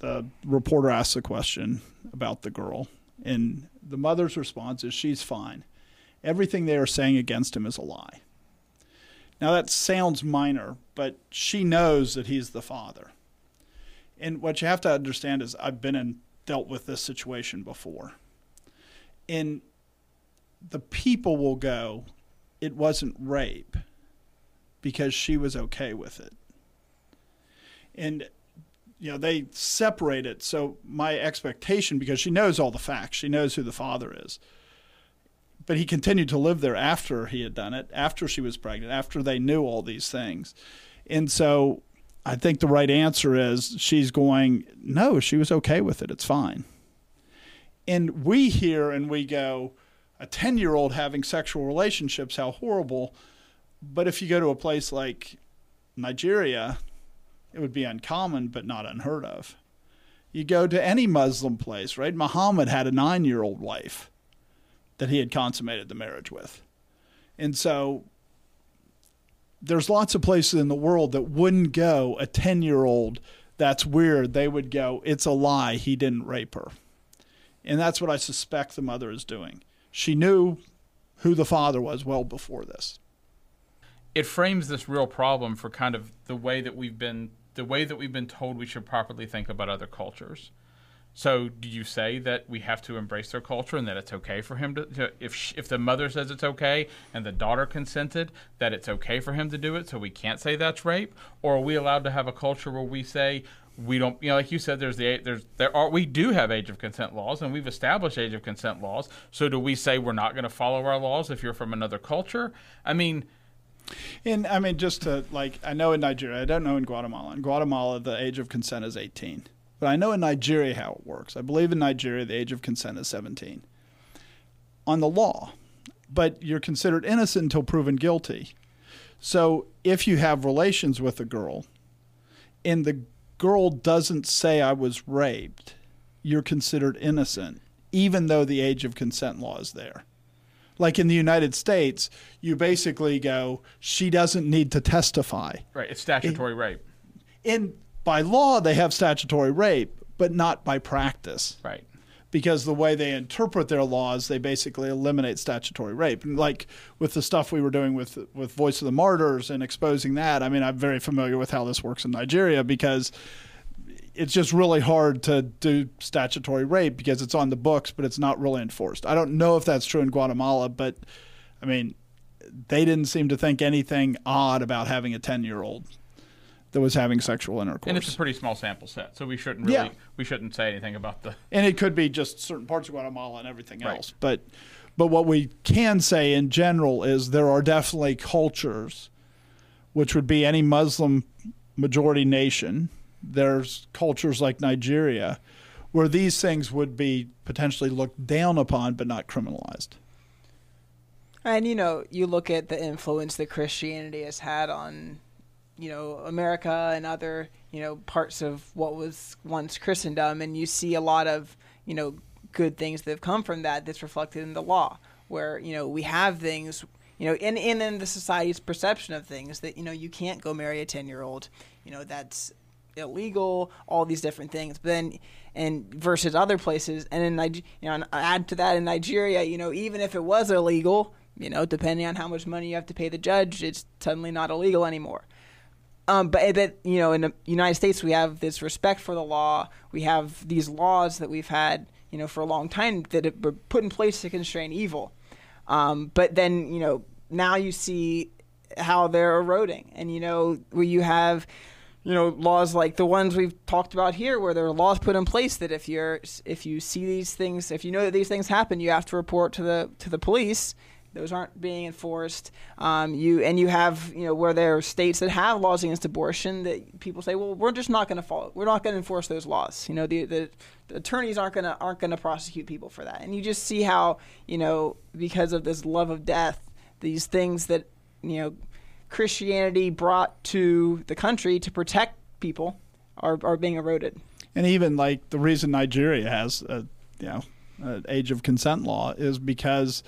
the reporter asks a question about the girl. And the mother's response is she's fine. Everything they are saying against him is a lie. Now that sounds minor, but she knows that he's the father. And what you have to understand is I've been and dealt with this situation before. And the people will go, it wasn't rape because she was okay with it. And you know, they separate it. So my expectation because she knows all the facts, she knows who the father is but he continued to live there after he had done it, after she was pregnant, after they knew all these things. And so I think the right answer is she's going, no, she was okay with it. It's fine. And we hear and we go, a 10 year old having sexual relationships, how horrible. But if you go to a place like Nigeria, it would be uncommon, but not unheard of. You go to any Muslim place, right? Muhammad had a nine year old wife that he had consummated the marriage with. And so there's lots of places in the world that wouldn't go a 10 year old that's weird they would go it's a lie he didn't rape her and that's what i suspect the mother is doing she knew who the father was well before this it frames this real problem for kind of the way that we've been the way that we've been told we should properly think about other cultures so, do you say that we have to embrace their culture and that it's okay for him to, to if sh- if the mother says it's okay and the daughter consented, that it's okay for him to do it? So we can't say that's rape, or are we allowed to have a culture where we say we don't, you know, like you said, there's the there's there are we do have age of consent laws and we've established age of consent laws. So do we say we're not going to follow our laws if you're from another culture? I mean. And I mean, just to like, I know in Nigeria, I don't know in Guatemala. In Guatemala, the age of consent is 18. But I know in Nigeria how it works. I believe in Nigeria the age of consent is 17 on the law, but you're considered innocent until proven guilty. So if you have relations with a girl and the girl doesn't say I was raped, you're considered innocent, even though the age of consent law is there. Like in the United States, you basically go, she doesn't need to testify. Right, it's statutory rape. In by law they have statutory rape, but not by practice. Right. Because the way they interpret their laws, they basically eliminate statutory rape. And like with the stuff we were doing with with Voice of the Martyrs and exposing that, I mean, I'm very familiar with how this works in Nigeria because it's just really hard to do statutory rape because it's on the books, but it's not really enforced. I don't know if that's true in Guatemala, but I mean, they didn't seem to think anything odd about having a 10 year old that was having sexual intercourse. And it's a pretty small sample set, so we shouldn't really yeah. we shouldn't say anything about the. And it could be just certain parts of Guatemala and everything right. else, but but what we can say in general is there are definitely cultures, which would be any Muslim majority nation. There's cultures like Nigeria, where these things would be potentially looked down upon but not criminalized. And you know, you look at the influence that Christianity has had on you know America and other you know parts of what was once Christendom, and you see a lot of you know good things that have come from that that's reflected in the law, where you know we have things you know and, in, in the society's perception of things that you know you can't go marry a ten year old, you know that's illegal, all these different things. But then, and versus other places, and in Nigeria, you know, add to that in Nigeria, you know, even if it was illegal, you know, depending on how much money you have to pay the judge, it's suddenly not illegal anymore. Um, but that you know, in the United States, we have this respect for the law. We have these laws that we've had, you know, for a long time that were put in place to constrain evil. Um, but then, you know, now you see how they're eroding, and you know, where you have, you know, laws like the ones we've talked about here, where there are laws put in place that if you're if you see these things, if you know that these things happen, you have to report to the to the police those aren't being enforced. Um, you and you have you know where there are states that have laws against abortion that people say, well, we're just not going to follow. We're not going to enforce those laws. You know, the, the, the attorneys aren't going to aren't going to prosecute people for that. And you just see how you know because of this love of death, these things that you know Christianity brought to the country to protect people are are being eroded. And even like the reason Nigeria has a you know an age of consent law is because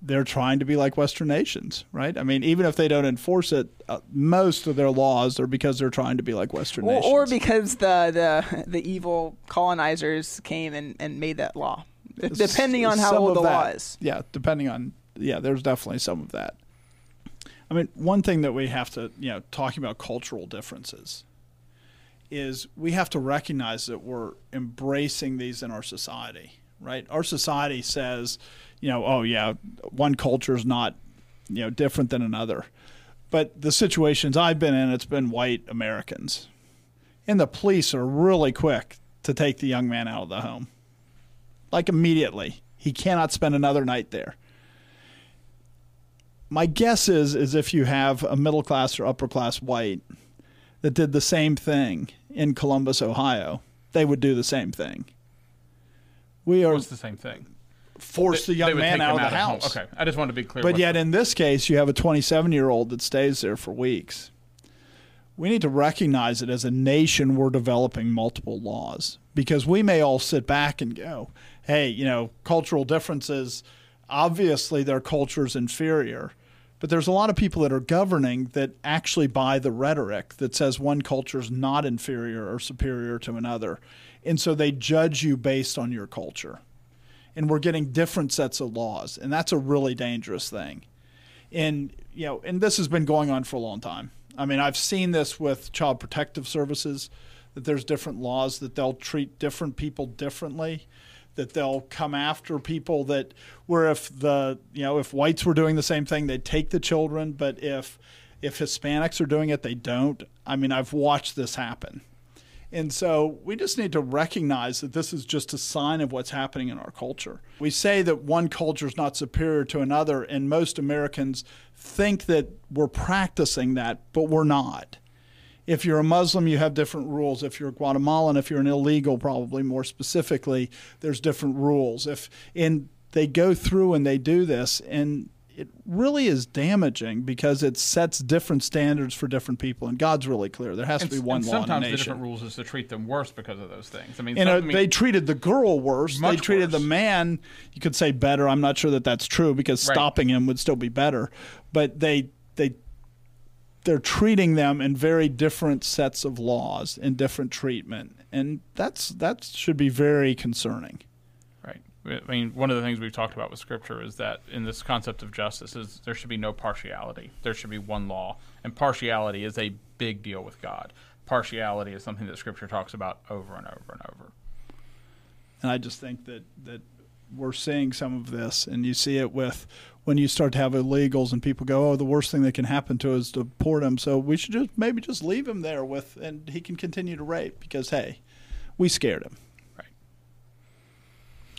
they're trying to be like Western nations, right? I mean, even if they don't enforce it, uh, most of their laws are because they're trying to be like Western or, nations, or because the, the the evil colonizers came and, and made that law. Depending on how old the that, law is. Yeah, depending on yeah, there's definitely some of that. I mean, one thing that we have to you know talking about cultural differences is we have to recognize that we're embracing these in our society, right? Our society says you know, oh yeah, one culture is not, you know, different than another. But the situations I've been in, it's been white Americans. And the police are really quick to take the young man out of the home. Like immediately. He cannot spend another night there. My guess is is if you have a middle class or upper class white that did the same thing in Columbus, Ohio, they would do the same thing. We are What's the same thing? force the young man out of the home. house. Okay, I just wanted to be clear. But yet, the- in this case, you have a 27 year old that stays there for weeks. We need to recognize that as a nation, we're developing multiple laws because we may all sit back and go, hey, you know, cultural differences, obviously their culture is inferior. But there's a lot of people that are governing that actually buy the rhetoric that says one culture is not inferior or superior to another. And so they judge you based on your culture. And we're getting different sets of laws. And that's a really dangerous thing and you know, and this has been going on for a long time. I mean, I've seen this with child protective services that there's different laws that they'll treat different people differently, that they'll come after people that where if the you know if whites were doing the same thing, they'd take the children, but if if Hispanics are doing it, they don't. I mean, I've watched this happen. And so we just need to recognize that this is just a sign of what's happening in our culture. We say that one culture is not superior to another, and most Americans think that we're practicing that, but we're not. If you're a Muslim, you have different rules. If you're a Guatemalan, if you're an illegal, probably more specifically, there's different rules. If and they go through and they do this, and it really is damaging because it sets different standards for different people. And God's really clear. There has to be one and law sometimes the different rules is to treat them worse because of those things. I mean, And some- uh, I mean, they treated the girl worse. They treated the man, you could say better. I'm not sure that that's true because Right. stopping him would still be better. But they they they're treating them in very different sets of laws and different treatment, and that's that should be very concerning. Right. I mean, one of the things we've talked about with Scripture is that in this concept of justice is there should be no partiality. There should be one law, and partiality is a big deal with God. Partiality is something that Scripture talks about over and over and over. And I just think that that we're seeing some of this, and you see it with when you start to have illegals and people go, "Oh, the worst thing that can happen to us is to deport him." So we should just maybe just leave him there with, and he can continue to rape because hey, we scared him. Right.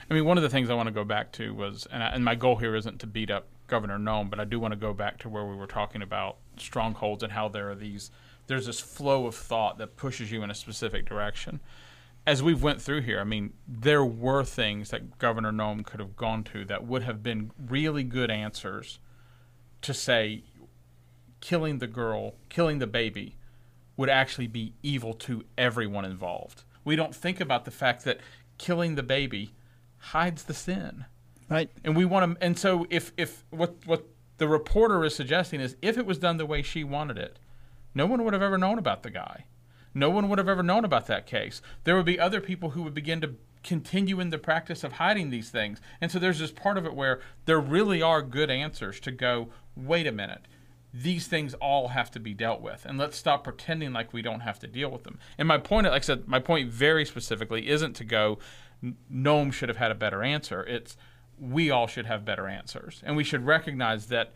I mean, one of the things I want to go back to was, and, I, and my goal here isn't to beat up Governor Noem, but I do want to go back to where we were talking about strongholds and how there are these, there's this flow of thought that pushes you in a specific direction. As we've went through here, I mean, there were things that Governor Noem could have gone to that would have been really good answers to say, killing the girl, killing the baby, would actually be evil to everyone involved. We don't think about the fact that killing the baby hides the sin. Right. And we want to and so if if what what the reporter is suggesting is if it was done the way she wanted it, no one would have ever known about the guy. No one would have ever known about that case. There would be other people who would begin to continue in the practice of hiding these things. And so there's this part of it where there really are good answers to go, wait a minute. These things all have to be dealt with, and let's stop pretending like we don't have to deal with them. And my point, like I said, my point very specifically isn't to go, Noem should have had a better answer. It's we all should have better answers. And we should recognize that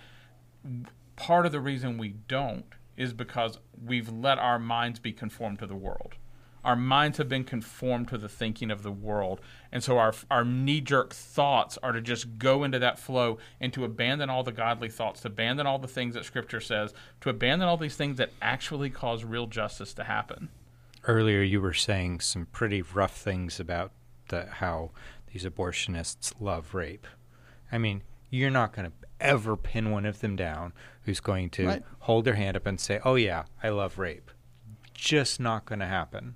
part of the reason we don't is because we've let our minds be conformed to the world. Our minds have been conformed to the thinking of the world. And so our, our knee jerk thoughts are to just go into that flow and to abandon all the godly thoughts, to abandon all the things that Scripture says, to abandon all these things that actually cause real justice to happen. Earlier, you were saying some pretty rough things about the, how these abortionists love rape. I mean, you're not going to ever pin one of them down who's going to Right. hold their hand up and say, "Oh yeah, I love rape." Just not going to happen.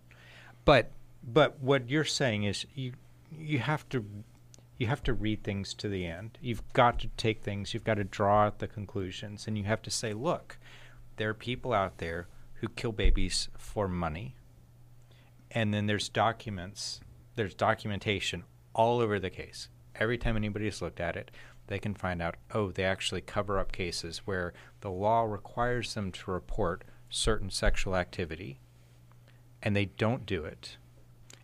But but what you're saying is you you have to you have to read things to the end. You've got to take things, you've got to draw out the conclusions and you have to say, "Look, there are people out there who kill babies for money." And then there's documents, there's documentation all over the case. Every time anybody's looked at it, they can find out, oh, they actually cover up cases where the law requires them to report certain sexual activity and they don't do it.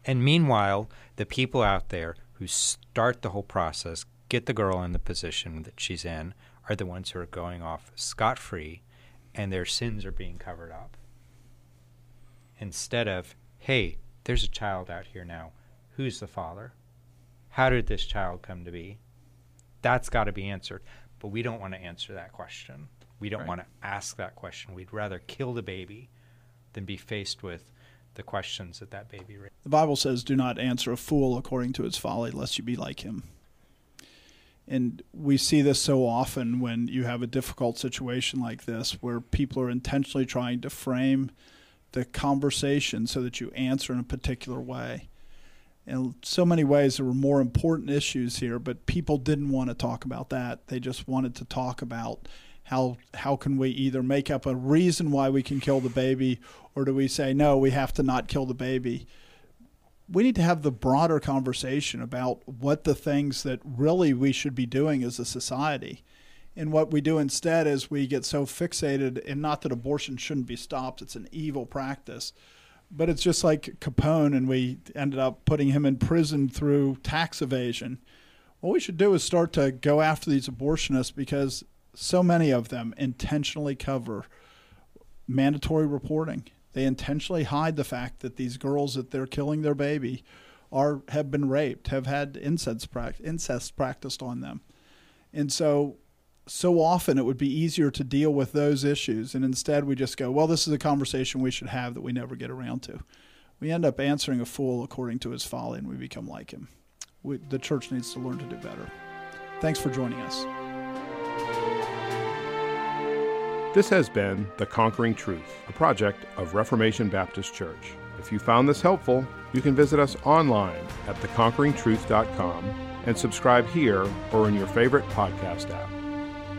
And meanwhile, the people out there who start the whole process, get the girl in the position that she's in, are the ones who are going off scot free and their sins are being covered up. Instead of, hey, there's a child out here now. Who's the father? How did this child come to be? That's got to be answered. But we don't want to answer that question. We don't Right. want to ask that question. We'd rather kill the baby than be faced with the questions that that baby raised. The Bible says, Do not answer a fool according to his folly, lest you be like him. And we see this so often when you have a difficult situation like this where people are intentionally trying to frame the conversation so that you answer in a particular way. In so many ways, there were more important issues here, but people didn't want to talk about that. They just wanted to talk about how how can we either make up a reason why we can kill the baby, or do we say no, we have to not kill the baby? We need to have the broader conversation about what the things that really we should be doing as a society. And what we do instead is we get so fixated, and not that abortion shouldn't be stopped, it's an evil practice but it's just like Capone, and we ended up putting him in prison through tax evasion. What we should do is start to go after these abortionists because so many of them intentionally cover mandatory reporting. They intentionally hide the fact that these girls that they're killing their baby are have been raped, have had incest, incest practiced on them, and so so often it would be easier to deal with those issues. And instead, we just go, well, this is a conversation we should have that we never get around to. We end up answering a fool according to his folly, and we become like him. We, the church needs to learn to do better. Thanks for joining us. This has been The Conquering Truth, a project of Reformation Baptist Church. If you found this helpful, you can visit us online at theconqueringtruth.com and subscribe here or in your favorite podcast app.